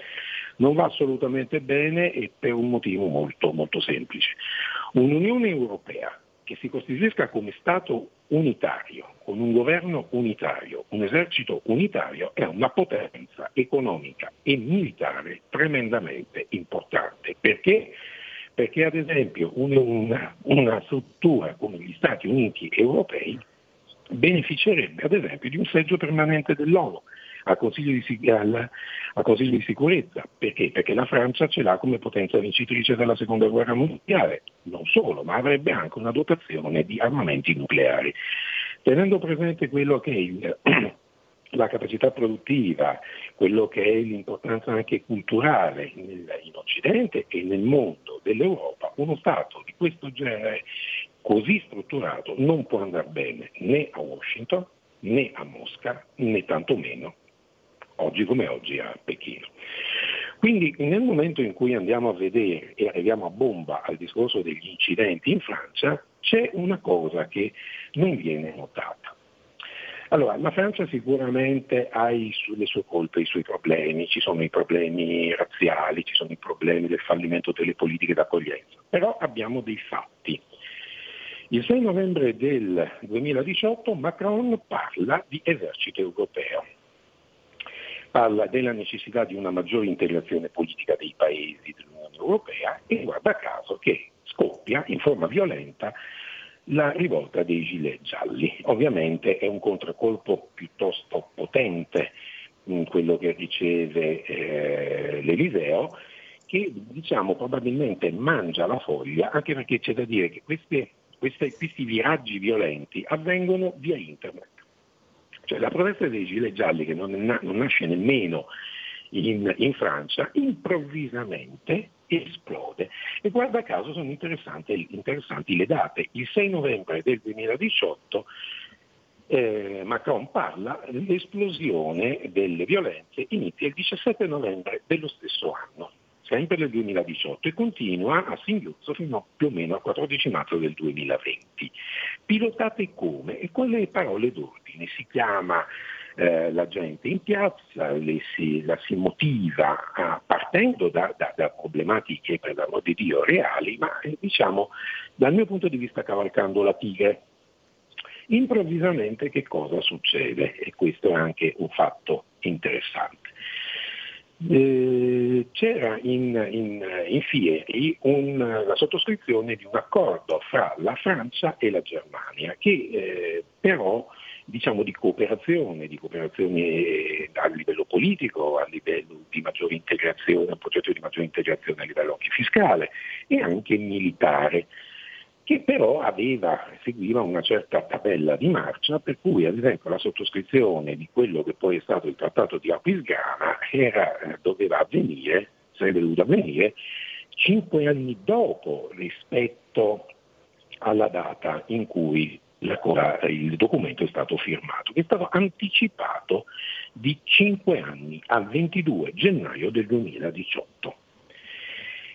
non va assolutamente bene e per un motivo molto, molto semplice. Un'Unione Europea che si costituisca come Stato unitario, con un governo unitario, un esercito unitario, è una potenza economica e militare tremendamente importante. Perché? Perché ad esempio una, una struttura come gli Stati Uniti europei beneficerebbe ad esempio di un seggio permanente dell'ONU al Consiglio di, al, al Consiglio di sicurezza. Perché? Perché la Francia ce l'ha come potenza vincitrice della seconda guerra mondiale, non solo, ma avrebbe anche una dotazione di armamenti nucleari. Tenendo presente quello che è il, la capacità produttiva, quello che è l'importanza anche culturale in Occidente e nel mondo dell'Europa, uno Stato di questo genere così strutturato non può andare bene né a Washington né a Mosca né tantomeno oggi come oggi a Pechino. Quindi nel momento in cui andiamo a vedere e arriviamo a bomba al discorso degli incidenti in Francia, c'è una cosa che non viene notata. Allora, la Francia sicuramente ha le sue colpe, i suoi problemi, ci sono i problemi razziali, ci sono i problemi del fallimento delle politiche d'accoglienza, però abbiamo dei fatti. Il 6 novembre del 2018 Macron parla di esercito europeo, parla della necessità di una maggiore integrazione politica dei paesi dell'Unione Europea e guarda caso che scoppia in forma violenta la rivolta dei gilet gialli. Ovviamente è un contraccolpo piuttosto potente in quello che riceve eh, l'Eliseo, che diciamo probabilmente mangia la foglia, anche perché c'è da dire che queste, queste, questi viraggi violenti avvengono via internet. Cioè la protesta dei gilet gialli, che non, non nasce nemmeno in, in Francia, improvvisamente esplode. E guarda caso sono interessanti, interessanti le date. Il 6 novembre del 2018 eh, Macron parla, l'esplosione delle violenze inizia il 17 novembre dello stesso anno, sempre del 2018, e continua a singhiozzo fino più o meno al 14 marzo del 2020. Pilotate come? E con le parole d'ordine si chiama eh, la gente in piazza, si, la si motiva a, partendo da, da, da, problematiche per l'amor di Dio reali, ma eh, diciamo dal mio punto di vista cavalcando la tigre. Improvvisamente che cosa succede? E questo è anche un fatto interessante. Eh, c'era in, in, in Fieri un, la sottoscrizione di un accordo fra la Francia e la Germania che eh, però diciamo, di cooperazione, di cooperazione a livello politico, a livello di maggiore integrazione, un progetto di maggiore integrazione a livello anche fiscale e anche militare che però aveva, seguiva una certa tabella di marcia per cui ad esempio la sottoscrizione di quello che poi è stato il trattato di Aquisgrana eh, doveva avvenire, sarebbe dovuto avvenire cinque anni dopo rispetto alla data in cui la, il documento è stato firmato, che è stato anticipato di 5 anni al 22 gennaio del 2018.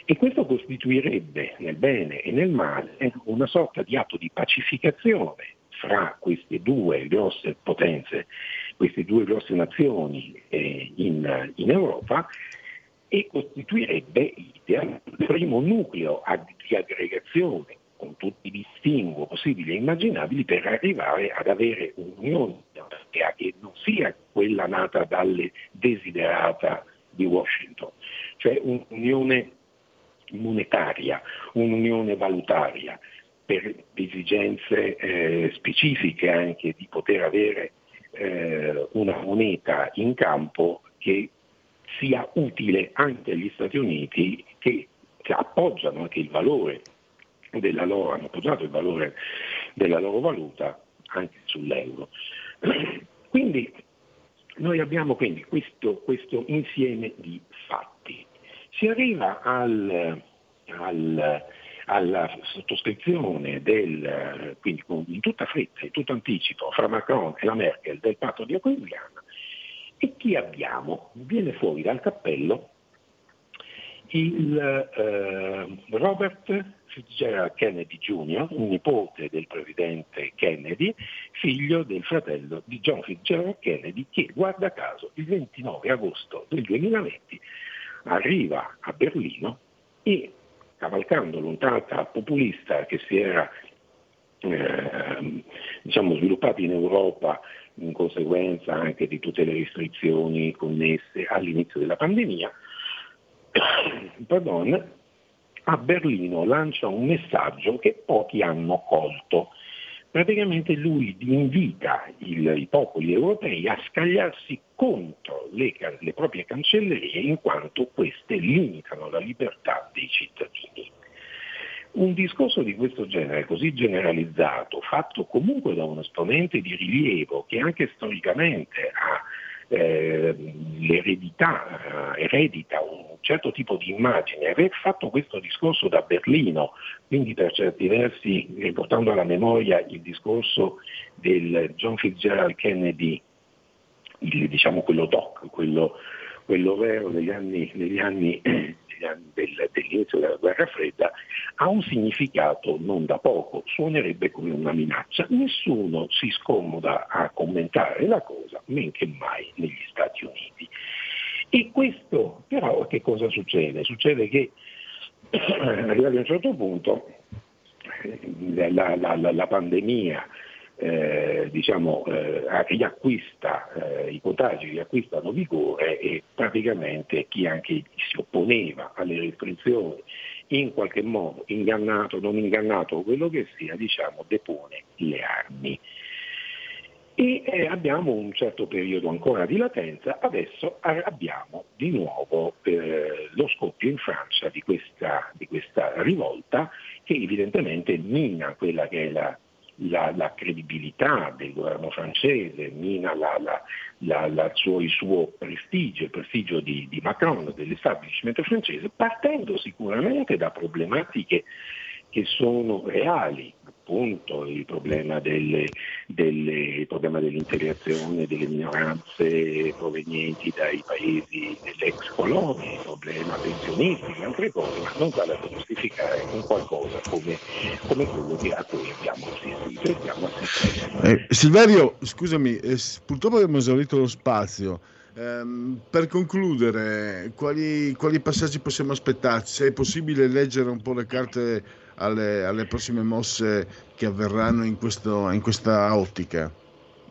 E questo costituirebbe nel bene e nel male una sorta di atto di pacificazione fra queste due grosse potenze, queste due grosse nazioni eh, in, in Europa e costituirebbe il primo nucleo di aggregazione con tutti i distinguo possibili e immaginabili per arrivare ad avere un'unione che non sia quella nata dalle desiderata di Washington, cioè un'unione monetaria, un'unione valutaria per esigenze eh, specifiche anche di poter avere eh, una moneta in campo che sia utile anche agli Stati Uniti che, che appoggiano anche il valore della loro, hanno appoggiato il valore della loro valuta anche sull'euro. Quindi noi abbiamo quindi questo, questo insieme di fatti. Si arriva al, al, alla sottoscrizione del, quindi in tutta fretta, in tutto anticipo, fra Macron e la Merkel del patto di Aquisgrana e chi abbiamo? Viene fuori dal cappello il eh, Robert Fitzgerald Kennedy Jr., un nipote del presidente Kennedy, figlio del fratello di John Fitzgerald Kennedy, che guarda caso il 29 agosto del 2020 arriva a Berlino e cavalcando l'ondata populista che si era eh, diciamo, sviluppata in Europa in conseguenza anche di tutte le restrizioni connesse all'inizio della pandemia, pardon, a Berlino lancia un messaggio che pochi hanno colto. Praticamente lui invita il, i popoli europei a scagliarsi contro le, le proprie cancellerie in quanto queste limitano la libertà dei cittadini. un discorso di questo genere, così generalizzato, fatto comunque da un esponente di rilievo che anche storicamente ha eh, l'eredità, eh, eredita un certo tipo di immagine, aver fatto questo discorso da Berlino, quindi per certi versi riportando alla memoria il discorso del John Fitzgerald Kennedy, il, diciamo quello doc, quello, quello vero degli anni, degli anni del, dell'inizio della guerra fredda ha un significato non da poco, suonerebbe come una minaccia. Nessuno si scomoda a commentare la cosa, men che mai negli Stati Uniti. E questo però che cosa succede? Succede che arrivati a un certo punto eh, la, la, la, la pandemia eh, diciamo, eh, riacquista, eh, i contagi riacquistano vigore e praticamente chi anche si opponeva alle restrizioni in qualche modo, ingannato, non ingannato, quello che sia, diciamo, depone le armi. E eh, abbiamo un certo periodo ancora di latenza, adesso abbiamo di nuovo eh, lo scoppio in Francia di questa, di questa rivolta che evidentemente mina quella che è la la, la, credibilità del governo francese, mina la, la, suo, il suo prestigio, il prestigio di, di Macron, dell'establishment francese, partendo sicuramente da problematiche che sono reali, appunto il problema, delle, delle, il problema dell'integrazione delle minoranze provenienti dai paesi dell'ex colonia, il problema pensionistico e altre cose, ma non vale a giustificare un qualcosa come, come quello a cui abbiamo assistito. Abbiamo assistito. Eh, Silverio, scusami, eh, purtroppo abbiamo esaurito lo spazio. Um, per concludere, quali, quali, passaggi possiamo aspettarci? Se è possibile leggere un po' le carte alle, alle prossime mosse che avverranno in, questo, in questa ottica?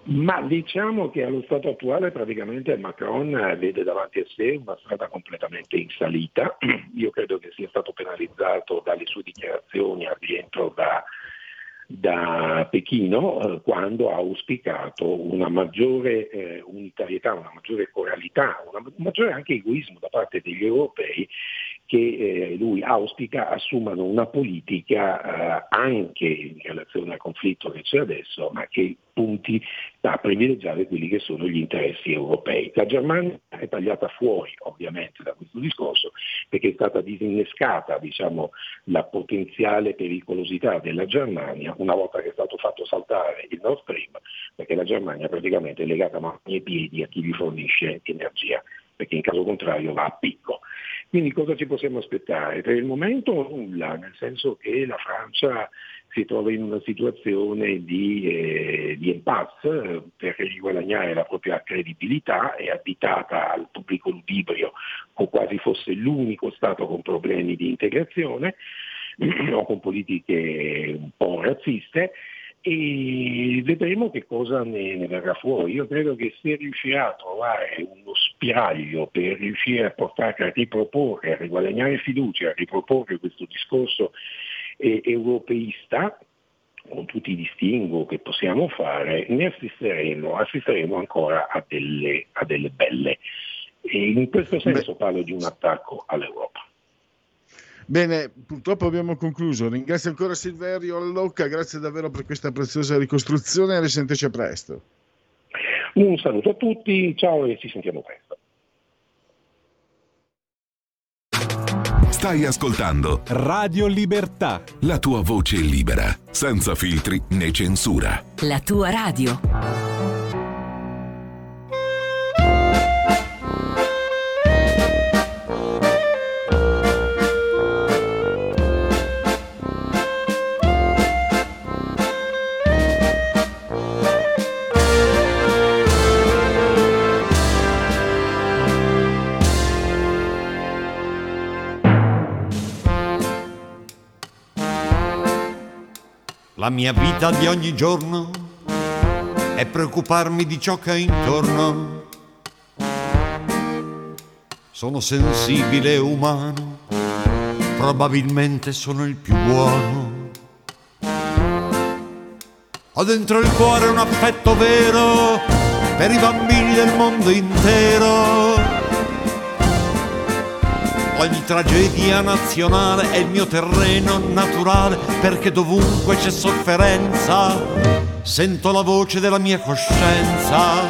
Ma diciamo che allo stato attuale praticamente Macron vede davanti a sé una strada completamente in salita. Io credo che sia stato penalizzato dalle sue dichiarazioni al rientro da, da Pechino eh, quando ha auspicato una maggiore eh, unitarietà, una maggiore coralità, un maggiore anche egoismo da parte degli europei che eh, lui auspica assumano una politica eh, anche in relazione al conflitto che c'è adesso, ma che punti a privilegiare quelli che sono gli interessi europei. La Germania è tagliata fuori ovviamente da questo discorso perché è stata disinnescata diciamo, la potenziale pericolosità della Germania una volta che è stato fatto saltare il Nord Stream, perché la Germania praticamente è legata a mani e piedi a chi gli fornisce energia, perché in caso contrario va a picco. Quindi cosa ci possiamo aspettare? Per il momento nulla, nel senso che la Francia si trova in una situazione di, eh, di impasse per riguadagnare la propria credibilità, è additata al pubblico ludibrio come quasi fosse l'unico Stato con problemi di integrazione o con politiche un po' razziste e vedremo che cosa ne, ne, verrà fuori. Io credo che se riuscirà a trovare uno spiraglio per riuscire a portare a riproporre, a riguadagnare fiducia, a riproporre questo discorso eh, europeista, con tutti i distinguo che possiamo fare, ne assisteremo, assisteremo ancora a delle, a delle belle. E in questo senso parlo di un attacco all'Europa. Bene, purtroppo abbiamo concluso. Ringrazio ancora Silverio Allocca, grazie davvero per questa preziosa ricostruzione e risentirci presto. Un saluto a tutti, ciao e ci sentiamo presto. Stai ascoltando Radio Libertà. La tua voce libera, senza filtri né censura. La tua radio. La mia vita di ogni giorno è preoccuparmi di ciò che ho intorno. Sono sensibile e umano, probabilmente sono il più buono. Ho dentro il cuore un affetto vero per i bambini del mondo intero. Ogni tragedia nazionale è il mio terreno naturale perché dovunque c'è sofferenza sento la voce della mia coscienza.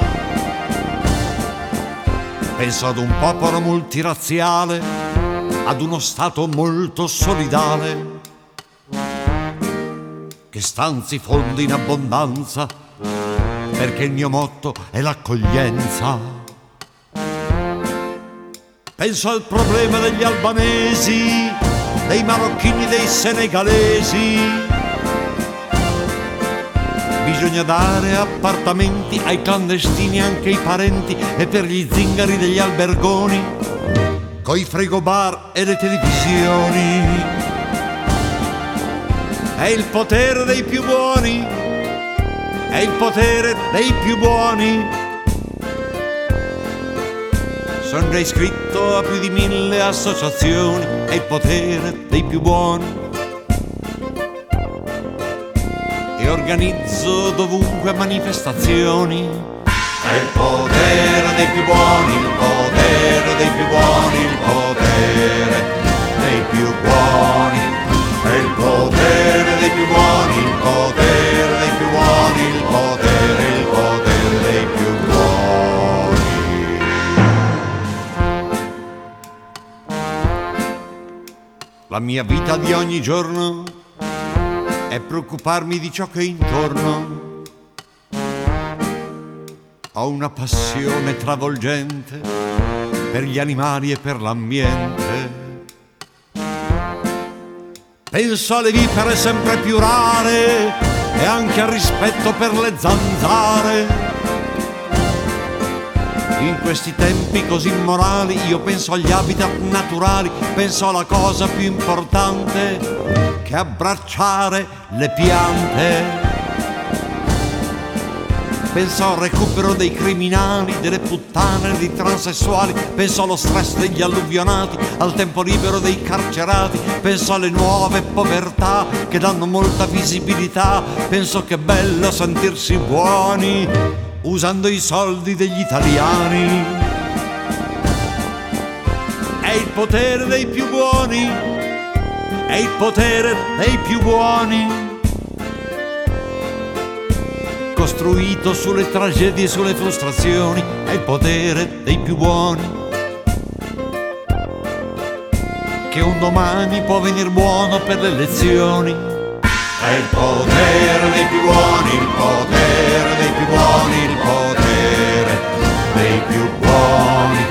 Penso ad un popolo multirazziale, ad uno Stato molto solidale che stanzi fondi in abbondanza perché il mio motto è l'accoglienza. Penso al problema degli albanesi, dei marocchini, dei senegalesi. Bisogna dare appartamenti ai clandestini, anche ai parenti e per gli zingari degli albergoni, coi frigobar e le televisioni. È il potere dei più buoni, è il potere dei più buoni sono iscritto a più di mille associazioni, è il potere dei più buoni. E organizzo dovunque manifestazioni. È il potere dei più buoni, il potere dei più buoni, il potere dei più buoni. È il potere dei più buoni, il potere La mia vita di ogni giorno è preoccuparmi di ciò che è intorno. Ho una passione travolgente per gli animali e per l'ambiente. Penso alle vipere sempre più rare e anche al rispetto per le zanzare. In questi tempi così immorali io penso agli habitat naturali, penso alla cosa più importante che abbracciare le piante. Penso al recupero dei criminali, delle puttane, dei transessuali, penso allo stress degli alluvionati, al tempo libero dei carcerati, penso alle nuove povertà che danno molta visibilità, penso che è bello sentirsi buoni usando i soldi degli italiani. È il potere dei più buoni, è il potere dei più buoni. Costruito sulle tragedie e sulle frustrazioni, è il potere dei più buoni. Che un domani può venir buono per le elezioni. È il potere dei più buoni, il potere dei più buoni, il potere dei più buoni.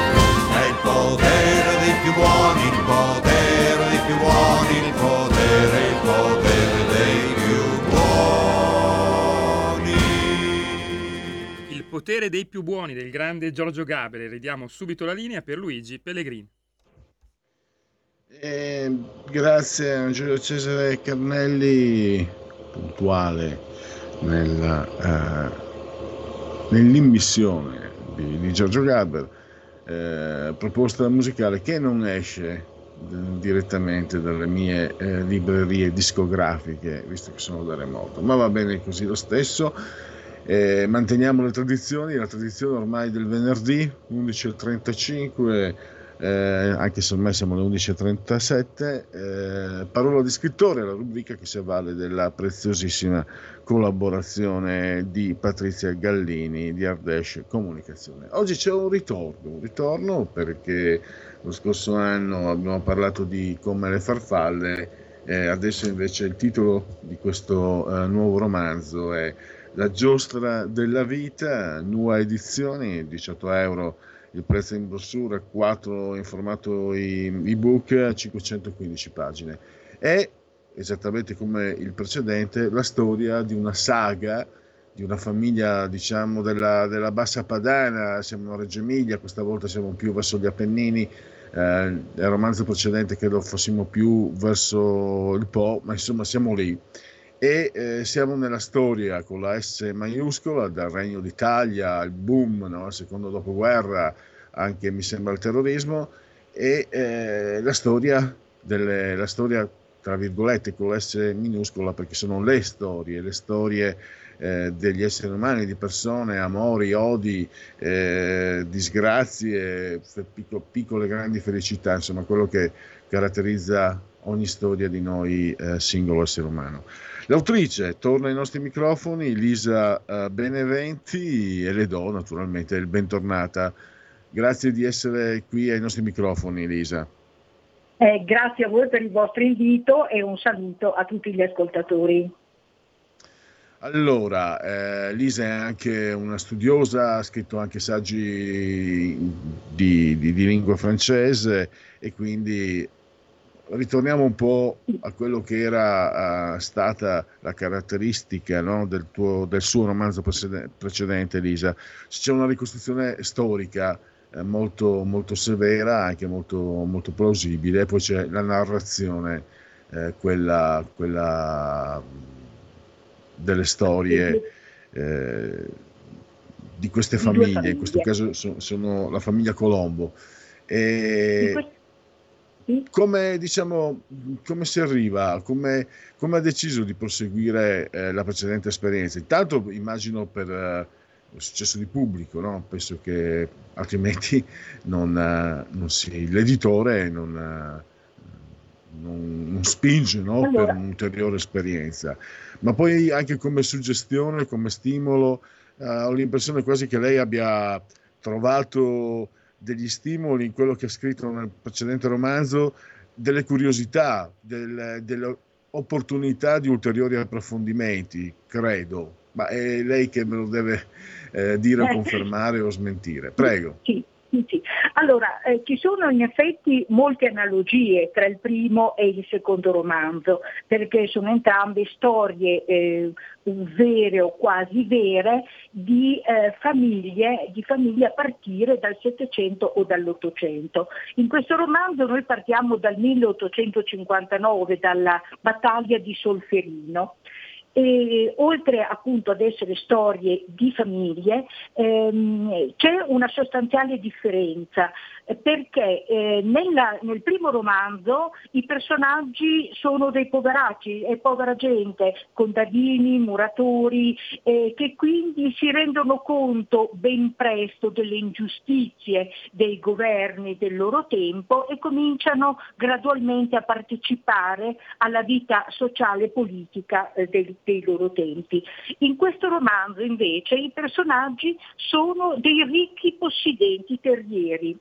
È il potere dei più buoni, il potere dei più buoni, il potere, il potere dei più buoni. Il potere dei più buoni del grande Giorgio Gabriele. Ridiamo subito la linea per Luigi Pellegrini. Eh, grazie a Giulio Cesare Carnelli, puntuale nella, eh, nell'immissione di, di Giorgio Gaber, eh, proposta musicale che non esce eh, direttamente dalle mie eh, librerie discografiche, visto che sono da remoto, ma va bene così lo stesso. Eh, manteniamo le tradizioni, la tradizione ormai del venerdì 11.35 eh, anche se ormai siamo alle 11.37, eh, parola di scrittore, la rubrica che si avvale della preziosissima collaborazione di Patrizia Gallini di Ardesh Comunicazione. Oggi c'è un ritorno, un ritorno perché lo scorso anno abbiamo parlato di Come le farfalle, eh, adesso invece il titolo di questo eh, nuovo romanzo è La giostra della vita, nuova edizione, 18 euro il prezzo in brossura, 4 in formato ebook, 515 pagine. È esattamente come il precedente la storia di una saga di una famiglia diciamo della, della bassa padana, siamo a Reggio Emilia, questa volta siamo più verso gli Appennini, eh, nel romanzo precedente credo fossimo più verso il Po, ma insomma siamo lì e eh, siamo nella storia con la S maiuscola dal Regno d'Italia al boom, no? al secondo dopoguerra, anche mi sembra il terrorismo, e eh, la storia, delle, la storia tra virgolette con la S minuscola perché sono le storie, le storie eh, degli esseri umani, di persone, amori, odi, eh, disgrazie, piccole, piccole grandi felicità, insomma quello che caratterizza ogni storia di noi eh, singolo essere umano. L'autrice torna ai nostri microfoni, Lisa uh, Beneventi, e le do naturalmente il bentornata. Grazie di essere qui ai nostri microfoni, Lisa. Eh, grazie a voi per il vostro invito e un saluto a tutti gli ascoltatori. Allora, eh, Lisa è anche una studiosa, ha scritto anche saggi di, di, di lingua francese e quindi ritorniamo un po' a quello che era uh, stata la caratteristica no, del, tuo, del, suo romanzo precedente, Lisa. C'è una ricostruzione storica eh, molto, molto, severa, anche molto, molto, plausibile, poi c'è la narrazione, eh, quella, quella, delle storie eh, di queste famiglie, in questo caso sono, sono la famiglia Colombo. E, come, diciamo, come si arriva, come, come, ha deciso di proseguire eh, la precedente esperienza? Intanto immagino per eh, il successo di pubblico, no? penso che altrimenti non, eh, non si, l'editore non, eh, non, non spinge no? allora. per un'ulteriore esperienza, ma poi anche come suggestione, come stimolo, eh, ho l'impressione quasi che lei abbia trovato degli stimoli in quello che ha scritto nel precedente romanzo, delle curiosità, del, delle opportunità di ulteriori approfondimenti, credo. Ma è lei che me lo deve eh, dire o eh, confermare o smentire. Prego. Sì, sì. Allora, eh, ci sono in effetti molte analogie tra il primo e il secondo romanzo, perché sono entrambe storie eh, vere o quasi vere di eh, famiglie, di famiglie a partire dal Settecento o dall'Ottocento. In questo romanzo noi partiamo dal 1859, dalla battaglia di Solferino e oltre appunto ad essere storie di famiglie ehm, c'è una sostanziale differenza eh, perché eh, nella, nel primo romanzo i personaggi sono dei poveracci, è povera gente, contadini, muratori, eh, che quindi si rendono conto ben presto delle ingiustizie dei governi del loro tempo e cominciano gradualmente a partecipare alla vita sociale e politica eh, dei, dei loro tempi. In questo romanzo invece i personaggi sono dei ricchi possidenti terrieri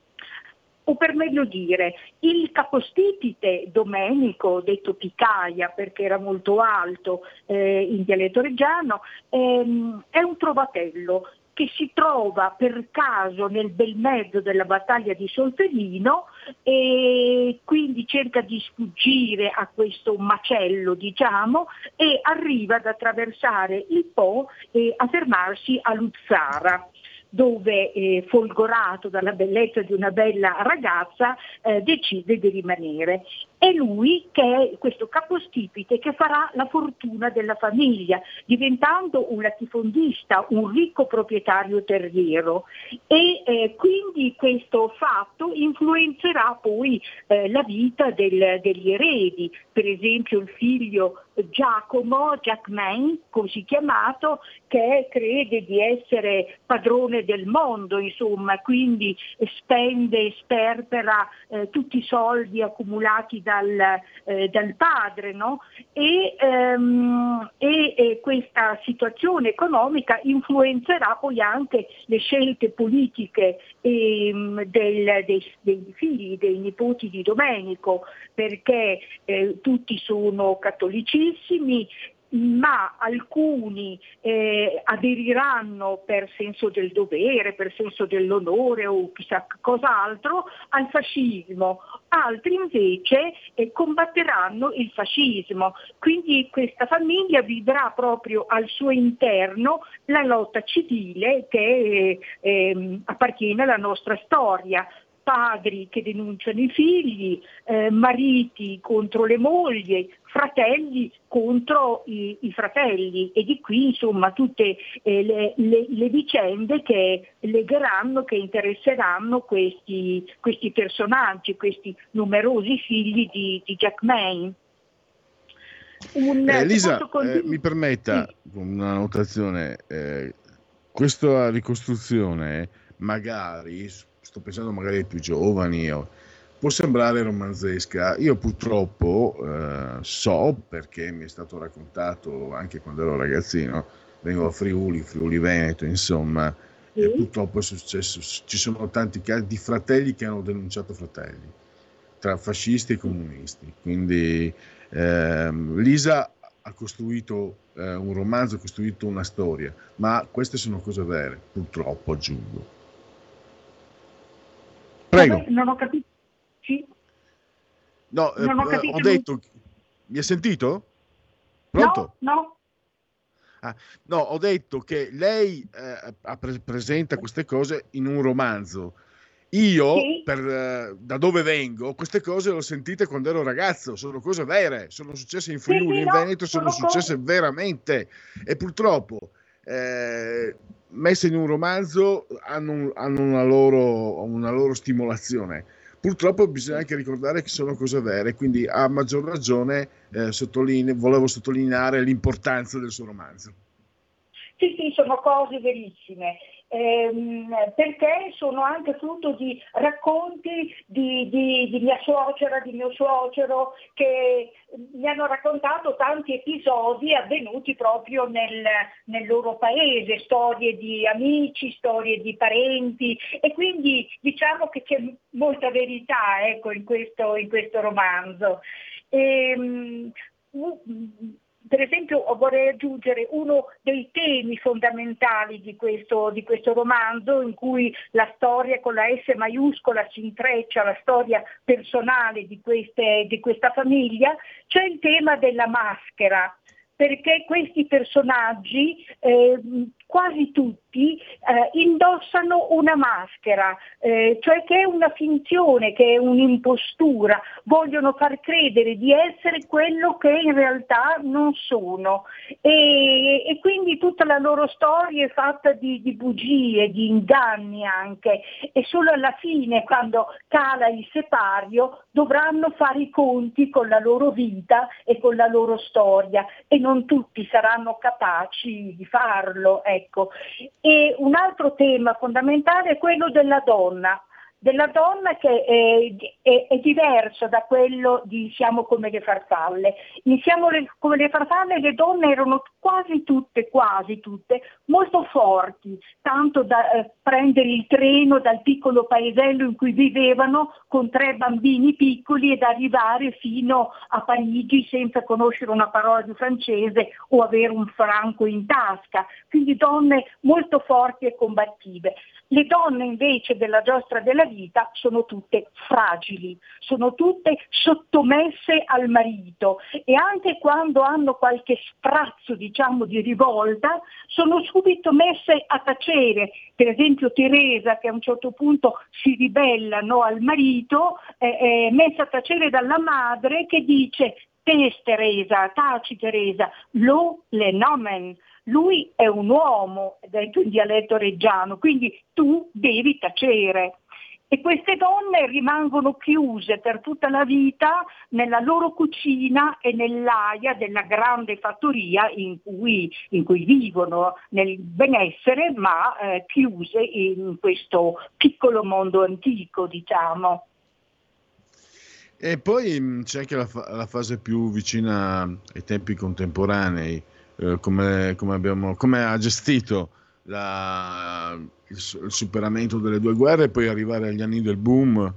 o per meglio dire, il capostipite Domenico, detto Picaia perché era molto alto eh, in dialetto reggiano, ehm, è un trovatello che si trova per caso nel bel mezzo della battaglia di Solferino e quindi cerca di sfuggire a questo macello, diciamo, e arriva ad attraversare il Po e a fermarsi a Luzzara dove eh, folgorato dalla bellezza di una bella ragazza eh, decide di rimanere. È lui che è questo capostipite che farà la fortuna della famiglia, diventando un latifondista, un ricco proprietario terriero. E eh, quindi questo fatto influenzerà poi eh, la vita del, degli eredi, per esempio il figlio Giacomo, Jackman, così chiamato, che crede di essere padrone del mondo, insomma, quindi spende e sperpera eh, tutti i soldi accumulati dal, eh, dal padre, no? e, ehm, e, e, questa situazione economica influenzerà poi anche le scelte politiche ehm, del, dei, dei, figli, dei nipoti di Domenico, perché eh, tutti sono cattolicissimi ma alcuni eh, aderiranno per senso del dovere, per senso dell'onore o chissà cos'altro al fascismo, altri invece eh, combatteranno il fascismo. Quindi questa famiglia vivrà proprio al suo interno la lotta civile che eh, appartiene alla nostra storia padri che denunciano i figli, eh, mariti contro le mogli, fratelli contro i, i, fratelli e di qui insomma tutte eh, le, le, le, vicende che legheranno, che interesseranno questi, questi personaggi, questi numerosi figli di, di Jack May. Un, Eh, se Lisa, posso condividere- eh, mi permetta Sì. una notazione. eh, questa ricostruzione, magari, sto pensando magari ai più giovani, o- può sembrare romanzesca. Io purtroppo eh, so, perché mi è stato raccontato anche quando ero ragazzino, vengo da Friuli, Friuli Veneto, insomma, e purtroppo è successo, ci sono tanti casi di fratelli che hanno denunciato fratelli, tra fascisti e comunisti. Quindi ehm, Lisa ha costruito eh, un romanzo, ha costruito una storia, ma queste sono cose vere, purtroppo aggiungo. Prego. Non ho capito. Sì. No, eh, Non ho eh, capito ho detto, mi ha sentito? Pronto? No, no. Ah, no, ho detto che lei eh, pre- presenta queste cose in un romanzo. Io, Sì. per, eh, da dove vengo, queste cose le ho sentite quando ero ragazzo, sono cose vere, sono successe in Sì, Friuli, sì, in no, Veneto, sono sono successe veramente e purtroppo eh, messe in un romanzo hanno, hanno una, loro, una loro stimolazione. Purtroppo bisogna anche ricordare che sono cose vere, quindi a maggior ragione eh, sottoline- volevo sottolineare l'importanza del suo romanzo. Sì, sì, sono cose verissime, ehm, perché sono anche frutto di racconti di, di- di mia suocera, di mio suocero, che mi hanno raccontato tanti episodi avvenuti proprio nel, nel loro paese, storie di amici, storie di parenti e quindi diciamo che c'è molta verità ecco, in, questo, in questo romanzo. Ehm, u- per esempio vorrei aggiungere uno dei temi fondamentali di questo, di questo romanzo in cui la storia con la S maiuscola si intreccia, la storia personale di, queste- di questa famiglia, c'è il tema della maschera perché questi personaggi, eh, quasi tutti, eh, indossano una maschera, eh, cioè che è una finzione, che è un'impostura, vogliono far credere di essere quello che in realtà non sono. E, e quindi tutta la loro storia è fatta di, di bugie, di inganni anche, e solo alla fine, quando cala il separio, dovranno fare i conti con la loro vita e con la loro storia e non tutti saranno capaci di farlo. Ecco. E un altro tema fondamentale è quello della donna della donna che è, è- è diverso da quello di Siamo come le farfalle. In Siamo le- come le farfalle le donne erano quasi tutte, quasi tutte, molto forti, tanto da eh, prendere il treno dal piccolo paesello in cui vivevano con tre bambini piccoli ed arrivare fino a Parigi senza conoscere una parola di francese o avere un franco in tasca. Quindi donne molto forti e combattive. Le donne invece della giostra della vita sono tutte fragili, sono tutte sottomesse al marito e anche quando hanno qualche sprazzo diciamo di rivolta sono subito messe a tacere. Per esempio Teresa che a un certo punto si ribella no, al marito eh, è messa a tacere dalla madre che dice Tes Teresa, taci Teresa, lo le nomen, lui è un uomo, detto in dialetto reggiano, quindi tu devi tacere. E queste donne rimangono chiuse per tutta la vita nella loro cucina e nell'aia della grande fattoria in cui, in cui vivono nel benessere, ma eh, chiuse in questo piccolo mondo antico, diciamo. E poi mh, c'è anche la, la fase più vicina ai tempi contemporanei, eh, come, come abbiamo, come ha gestito la- il, su- il superamento delle due guerre e poi arrivare agli anni del boom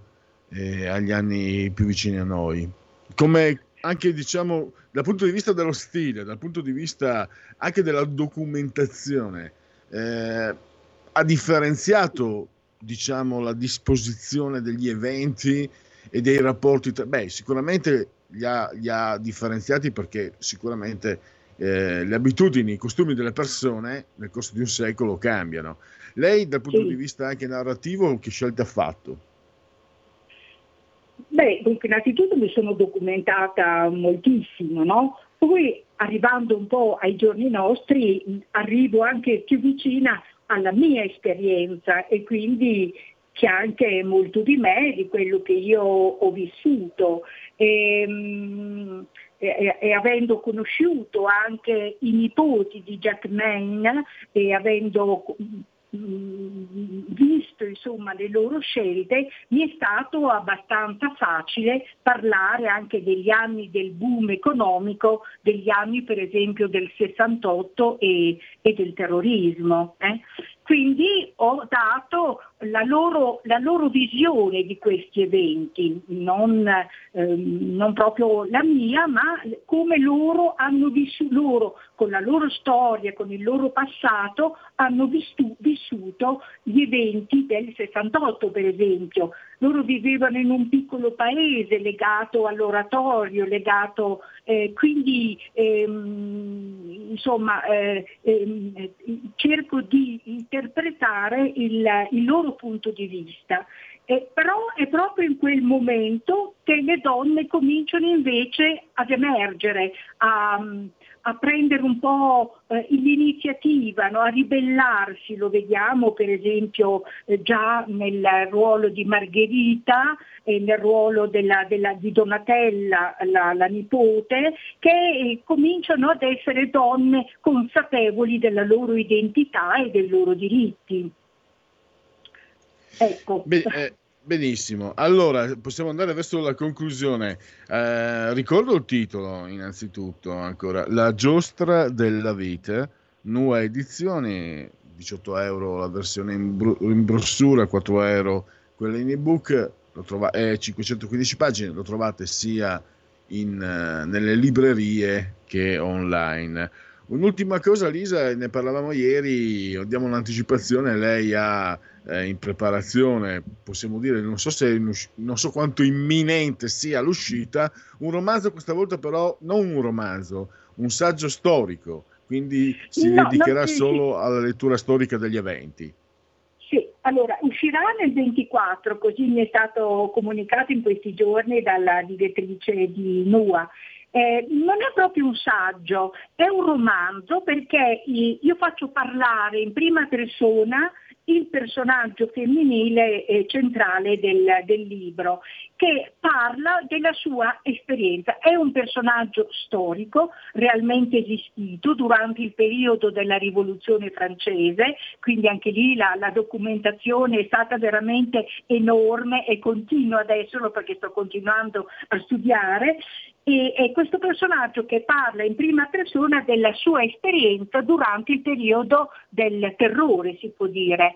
e agli anni più vicini a noi. Come anche diciamo dal punto di vista dello stile, dal punto di vista anche della documentazione, eh, ha differenziato diciamo la disposizione degli eventi e dei rapporti. tra- Beh, sicuramente li ha, li ha differenziati perché sicuramente eh, le abitudini, i costumi delle persone nel corso di un secolo cambiano. Lei, dal punto Sì. di vista anche narrativo, che scelte ha fatto? Beh, dunque innanzitutto mi sono documentata moltissimo, no? Poi arrivando un po' ai giorni nostri arrivo anche più vicina alla mia esperienza e quindi c'è anche molto di me, di quello che io ho vissuto. Ehm, e, e, avendo conosciuto anche i nipoti di Jack Maine e avendo visto insomma le loro scelte mi è stato abbastanza facile parlare anche degli anni del boom economico, degli anni per esempio del 68 e, e del terrorismo. Eh? Quindi ho dato la loro, la loro, visione di questi eventi, non, ehm, non, proprio la mia, ma come loro hanno vissuto, loro con la loro storia, con il loro passato, hanno vissu- vissuto gli eventi del 68 per esempio. Loro vivevano in un piccolo paese legato all'oratorio, legato eh, quindi ehm, insomma eh, ehm, cerco di interpretare il, il loro punto di vista. Eh, però è proprio in quel momento che le donne cominciano invece ad emergere, a, a prendere un po' eh, l'iniziativa, no? a ribellarsi, lo vediamo per esempio eh, già nel ruolo di Margherita e nel ruolo della, della, di Donatella, la, la nipote, che eh, cominciano ad essere donne consapevoli della loro identità e dei loro diritti. Ecco. Beh, eh, benissimo, allora possiamo andare verso la conclusione. Eh, ricordo il titolo innanzitutto ancora, La giostra della vita, nuova edizione, 18 euro la versione in, br- in brossura, 4 euro quella in ebook, lo trova- è 515 pagine, lo trovate sia in, uh, nelle librerie che online. Un'ultima cosa, Lisa, ne parlavamo ieri, diamo un'anticipazione, lei ha eh, in preparazione, possiamo dire, non so, se, non so quanto imminente sia l'uscita, un romanzo questa volta però non un romanzo, un saggio storico, quindi si no, dedicherà sì, solo alla lettura storica degli eventi. Sì, allora uscirà nel 24, così mi è stato comunicato in questi giorni dalla direttrice di NUA. Eh, non è proprio un saggio, è un romanzo perché io faccio parlare in prima persona il personaggio femminile eh, centrale del, del, libro, che parla della sua esperienza. È un personaggio storico, realmente esistito durante il periodo della rivoluzione francese, quindi anche lì la, la documentazione è stata veramente enorme e continua ad esserlo perché sto continuando a studiare e è questo personaggio che parla in prima persona della sua esperienza durante il periodo del terrore, si può dire.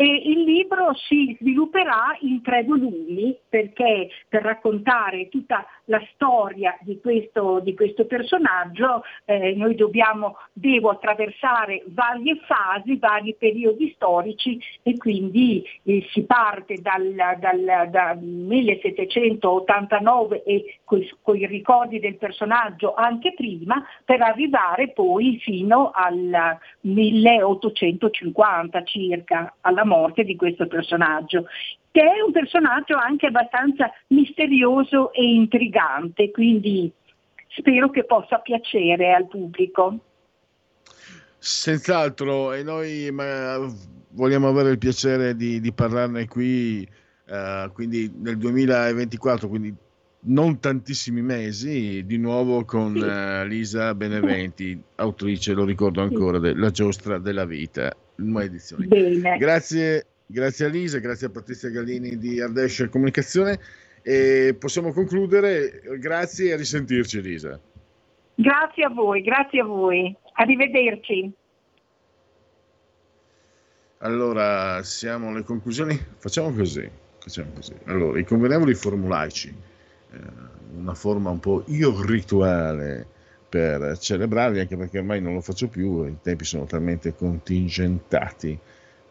E il libro si svilupperà in tre volumi perché per raccontare tutta la storia di questo, di questo personaggio eh, noi dobbiamo, devo attraversare varie fasi, vari periodi storici e quindi eh, si parte dal, dal, dal 1789 e con i ricordi del personaggio anche prima per arrivare poi fino al 1850 circa, alla morte di questo personaggio, che è un personaggio anche abbastanza misterioso e intrigante, quindi spero che possa piacere al pubblico. Senz'altro, e noi vogliamo avere il piacere di, di parlarne qui, uh, quindi nel 2024, quindi non tantissimi mesi, di nuovo con sì. uh, Lisa Beneventi, autrice, lo ricordo ancora, della Giostra della Vita, nuova edizione. Bene. Grazie, grazie a Lisa, grazie a Patrizia Gallini di Ardescia Comunicazione e possiamo concludere. Grazie e a risentirci Lisa. Grazie a voi, grazie a voi. Arrivederci. Allora, siamo alle conclusioni. Facciamo così. Facciamo così. Allora, i convenevoli formulaici, eh, una forma un po' irrituale per celebrarli, anche perché ormai non lo faccio più, i tempi sono talmente contingentati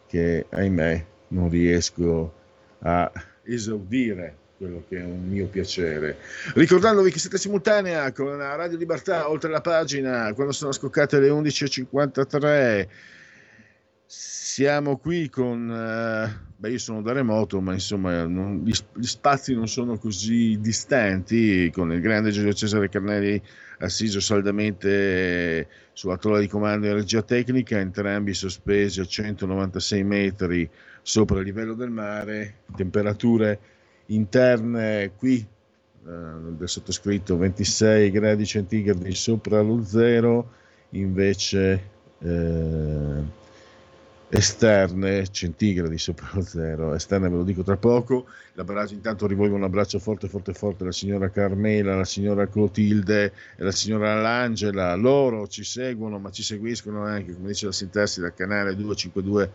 che, ahimè, non riesco a esaudire quello che è un mio piacere. Ricordandovi che siete simultanea con Radio Libertà, oltre la pagina, quando sono scoccate le 11.53. Siamo qui con... Uh, beh, io sono da remoto, ma insomma non, gli, gli, spazi non sono così distanti, con il grande Giulio Cesare Carnelli assiso saldamente sulla tolla di comando in regia tecnica, entrambi sospesi a 196 metri sopra il livello del mare, temperature interne qui eh, del sottoscritto 26 gradi centigradi sopra lo zero, invece eh, esterne centigradi sopra lo zero, esterne ve lo dico tra poco. L'abbraccio, intanto rivolgo un abbraccio forte, forte, forte alla signora Carmela, alla signora Clotilde e alla signora Langela. Loro ci seguono, ma ci seguiscono anche, come dice la sintassi, dal canale 252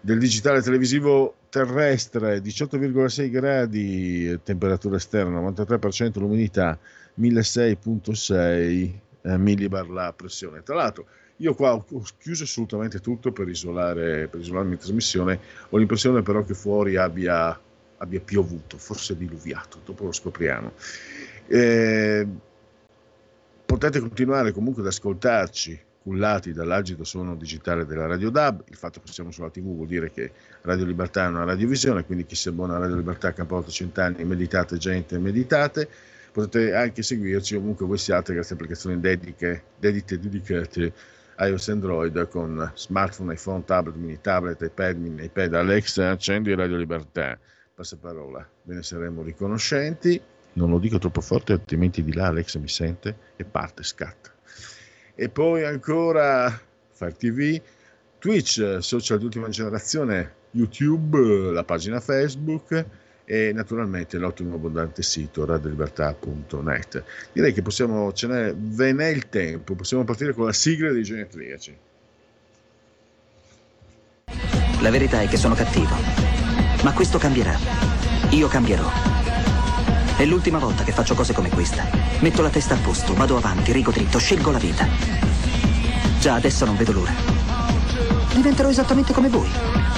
del digitale televisivo terrestre, 18,6 gradi, temperatura esterna, 93% l'umidità, 1600.6 eh, millibar la pressione. Tra l'altro, io qua ho chiuso assolutamente tutto per isolare, per isolare la mia trasmissione, ho l'impressione però che fuori abbia, abbia piovuto, forse diluviato, dopo lo scopriamo. Eh, potete continuare comunque ad ascoltarci cullati dall'agito suono digitale della Radio DAB, il fatto che siamo sulla TV vuol dire che Radio Libertà è una radiovisione, quindi chi si abbona a Radio Libertà Campotta Cent'anni, meditate gente, meditate, potete anche seguirci ovunque voi siate grazie a applicazioni dediche, dedite, dedicate iOS Android con smartphone, iPhone, tablet, mini tablet, iPad, mini iPad, Alexa, accendi Radio Libertà. Passaparola, ve ne saremo riconoscenti. Non lo dico troppo forte, altrimenti di là Alexa mi sente e parte, scatta. E poi ancora Fire TV, Twitch, social di ultima generazione, YouTube, la pagina Facebook e naturalmente l'ottimo abbondante sito radiolibertà.net. Direi che possiamo, ce n'è, ve n'è il tempo, possiamo partire con la sigla dei genetriaci. La verità è che sono cattivo, ma questo cambierà. Io cambierò. È l'ultima volta che faccio cose come questa. Metto la testa a posto, vado avanti, rigo dritto, scelgo la vita. Già adesso non vedo l'ora. Diventerò esattamente come voi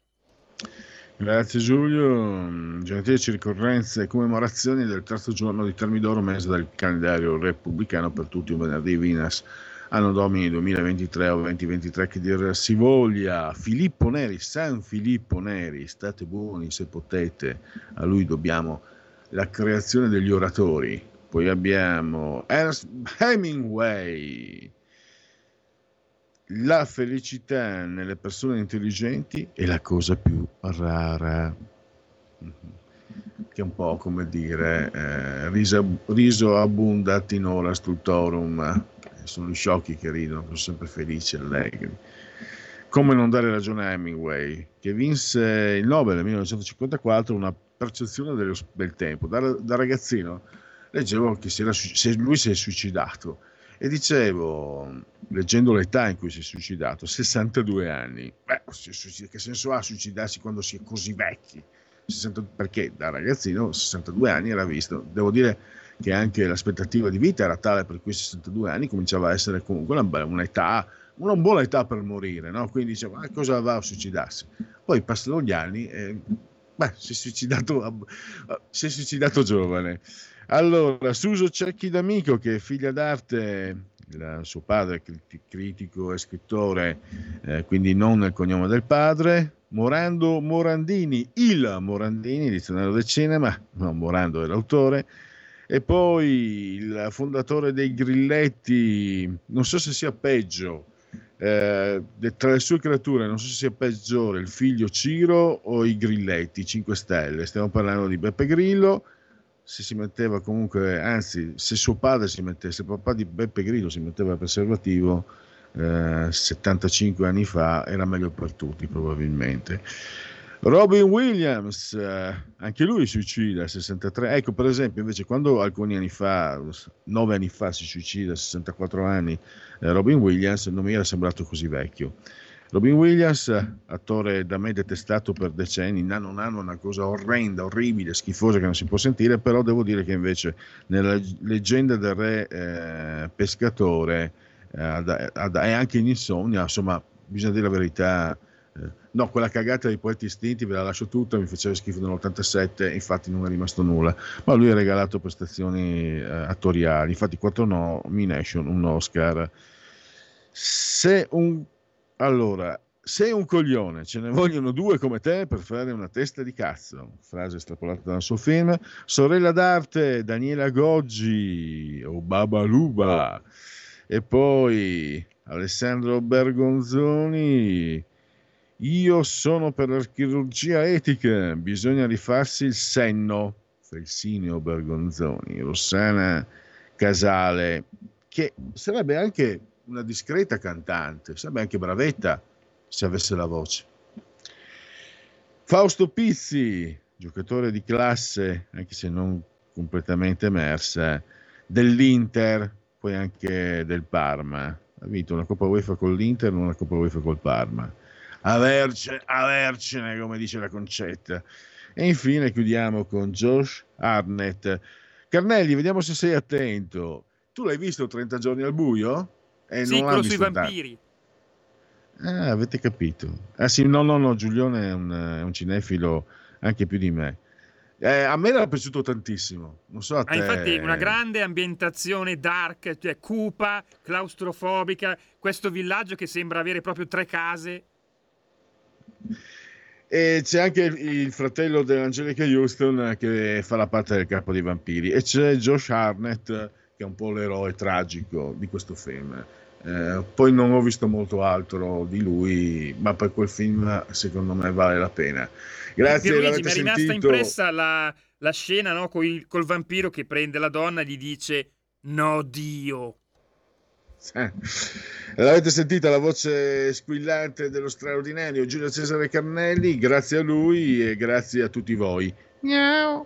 Grazie Giulio. Gentili ricorrenze e commemorazioni del terzo giorno di Termidoro, mese del calendario repubblicano per tutti un venerdì Vinas, anno domini 2023 o 2023 che dir si voglia. Filippo Neri, San Filippo Neri, state buoni se potete, a lui dobbiamo la creazione degli oratori. Poi abbiamo Ernst Hemingway la felicità nelle persone intelligenti è la cosa più rara, che è un po' come dire eh, riso, riso abundat in ora stultorum, sono gli sciocchi che ridono, sono sempre felici e allegri. Come non dare ragione a Hemingway, che vinse il Nobel nel 1954, una percezione dello, del tempo. Da, da ragazzino leggevo che si era, lui si è suicidato e dicevo, leggendo l'età in cui si è suicidato, 62 anni, beh, che senso ha suicidarsi quando si è così vecchi? 60, perché da ragazzino 62 anni era visto, devo dire che anche l'aspettativa di vita era tale per cui 62 anni cominciava a essere comunque una, un'età, una buona età per morire, no? quindi dicevo, ma cosa va a suicidarsi? Poi passano gli anni e beh, si è suicidato, si è suicidato giovane. Allora, Suso Cecchi d'Amico, che è figlia d'arte, il suo padre è critico e scrittore, eh, quindi non nel cognome del padre. Morando Morandini, il Morandini, dizionario del cinema, no, Morando è l'autore. E poi il fondatore dei Grilletti, non so se sia peggio, eh, tra le sue creature, non so se sia peggiore il figlio Ciro o i Grilletti, 5 Stelle. Stiamo parlando di Beppe Grillo se si metteva comunque, anzi, se suo padre si metteva, se papà di Beppe Grillo si metteva preservativo eh, 75 anni fa, era meglio per tutti probabilmente. Robin Williams, eh, anche lui suicida a 63. Ecco, per esempio, invece, quando alcuni anni fa, 9 anni fa, si suicida a 64 anni, eh, Robin Williams non mi era sembrato così vecchio. Robin Williams, attore da me detestato per decenni, Nano Nano è una cosa orrenda, orribile, schifosa che non si può sentire, però devo dire che invece nella leggenda del re eh, pescatore eh, e anche in Insomnia, insomma, bisogna dire la verità, Eh, no, quella cagata dei poeti istinti ve la lascio tutta, mi faceva schifo nell'87, infatti non è rimasto nulla. Ma lui ha regalato prestazioni eh, attoriali, infatti quattro nomination, un Oscar. Se un... Allora, sei un coglione, ce ne vogliono due come te per fare una testa di cazzo. Frase estrapolata dal suo film. Sorella d'arte, Daniela Goggi o Baba Luba. E poi Alessandro Bergonzoni. Io sono per la chirurgia etica, bisogna rifarsi il senno. Felsinio Bergonzoni. Rossana Casale, che sarebbe anche una discreta cantante, sarebbe anche bravetta se avesse la voce. Fausto Pizzi, giocatore di classe, anche se non completamente emersa, dell'Inter, poi anche del Parma. Ha vinto una Coppa UEFA con l'Inter e una Coppa UEFA col Parma. Avercene, avercene, come dice la concetta. E infine chiudiamo con Josh Arnett. Carnelli, vediamo se sei attento. Tu l'hai visto 30 giorni al buio? E sì, quello sui vampiri. Ah, avete capito. Ah sì, no, no, no, Giulione è un, è un cinefilo anche più di me. Eh, a me era piaciuto tantissimo. Non so a te. Ah, infatti, una grande ambientazione dark, cioè cupa, claustrofobica. Questo villaggio che sembra avere proprio tre case. E c'è anche il fratello dell'Angelica Houston che fa la parte del capo dei vampiri. E c'è Josh Arnett, che è un po' l'eroe tragico di questo film. Eh, poi non ho visto molto altro di lui, ma per quel film secondo me vale la pena. Grazie. Pierluigi, mi è rimasta sentito... impressa la, la scena no, col, col, vampiro che prende la donna e gli dice no Dio. Eh. L'avete sentita la voce squillante dello straordinario Giulio Cesare Carnelli, grazie a lui e grazie a tutti voi. Miau.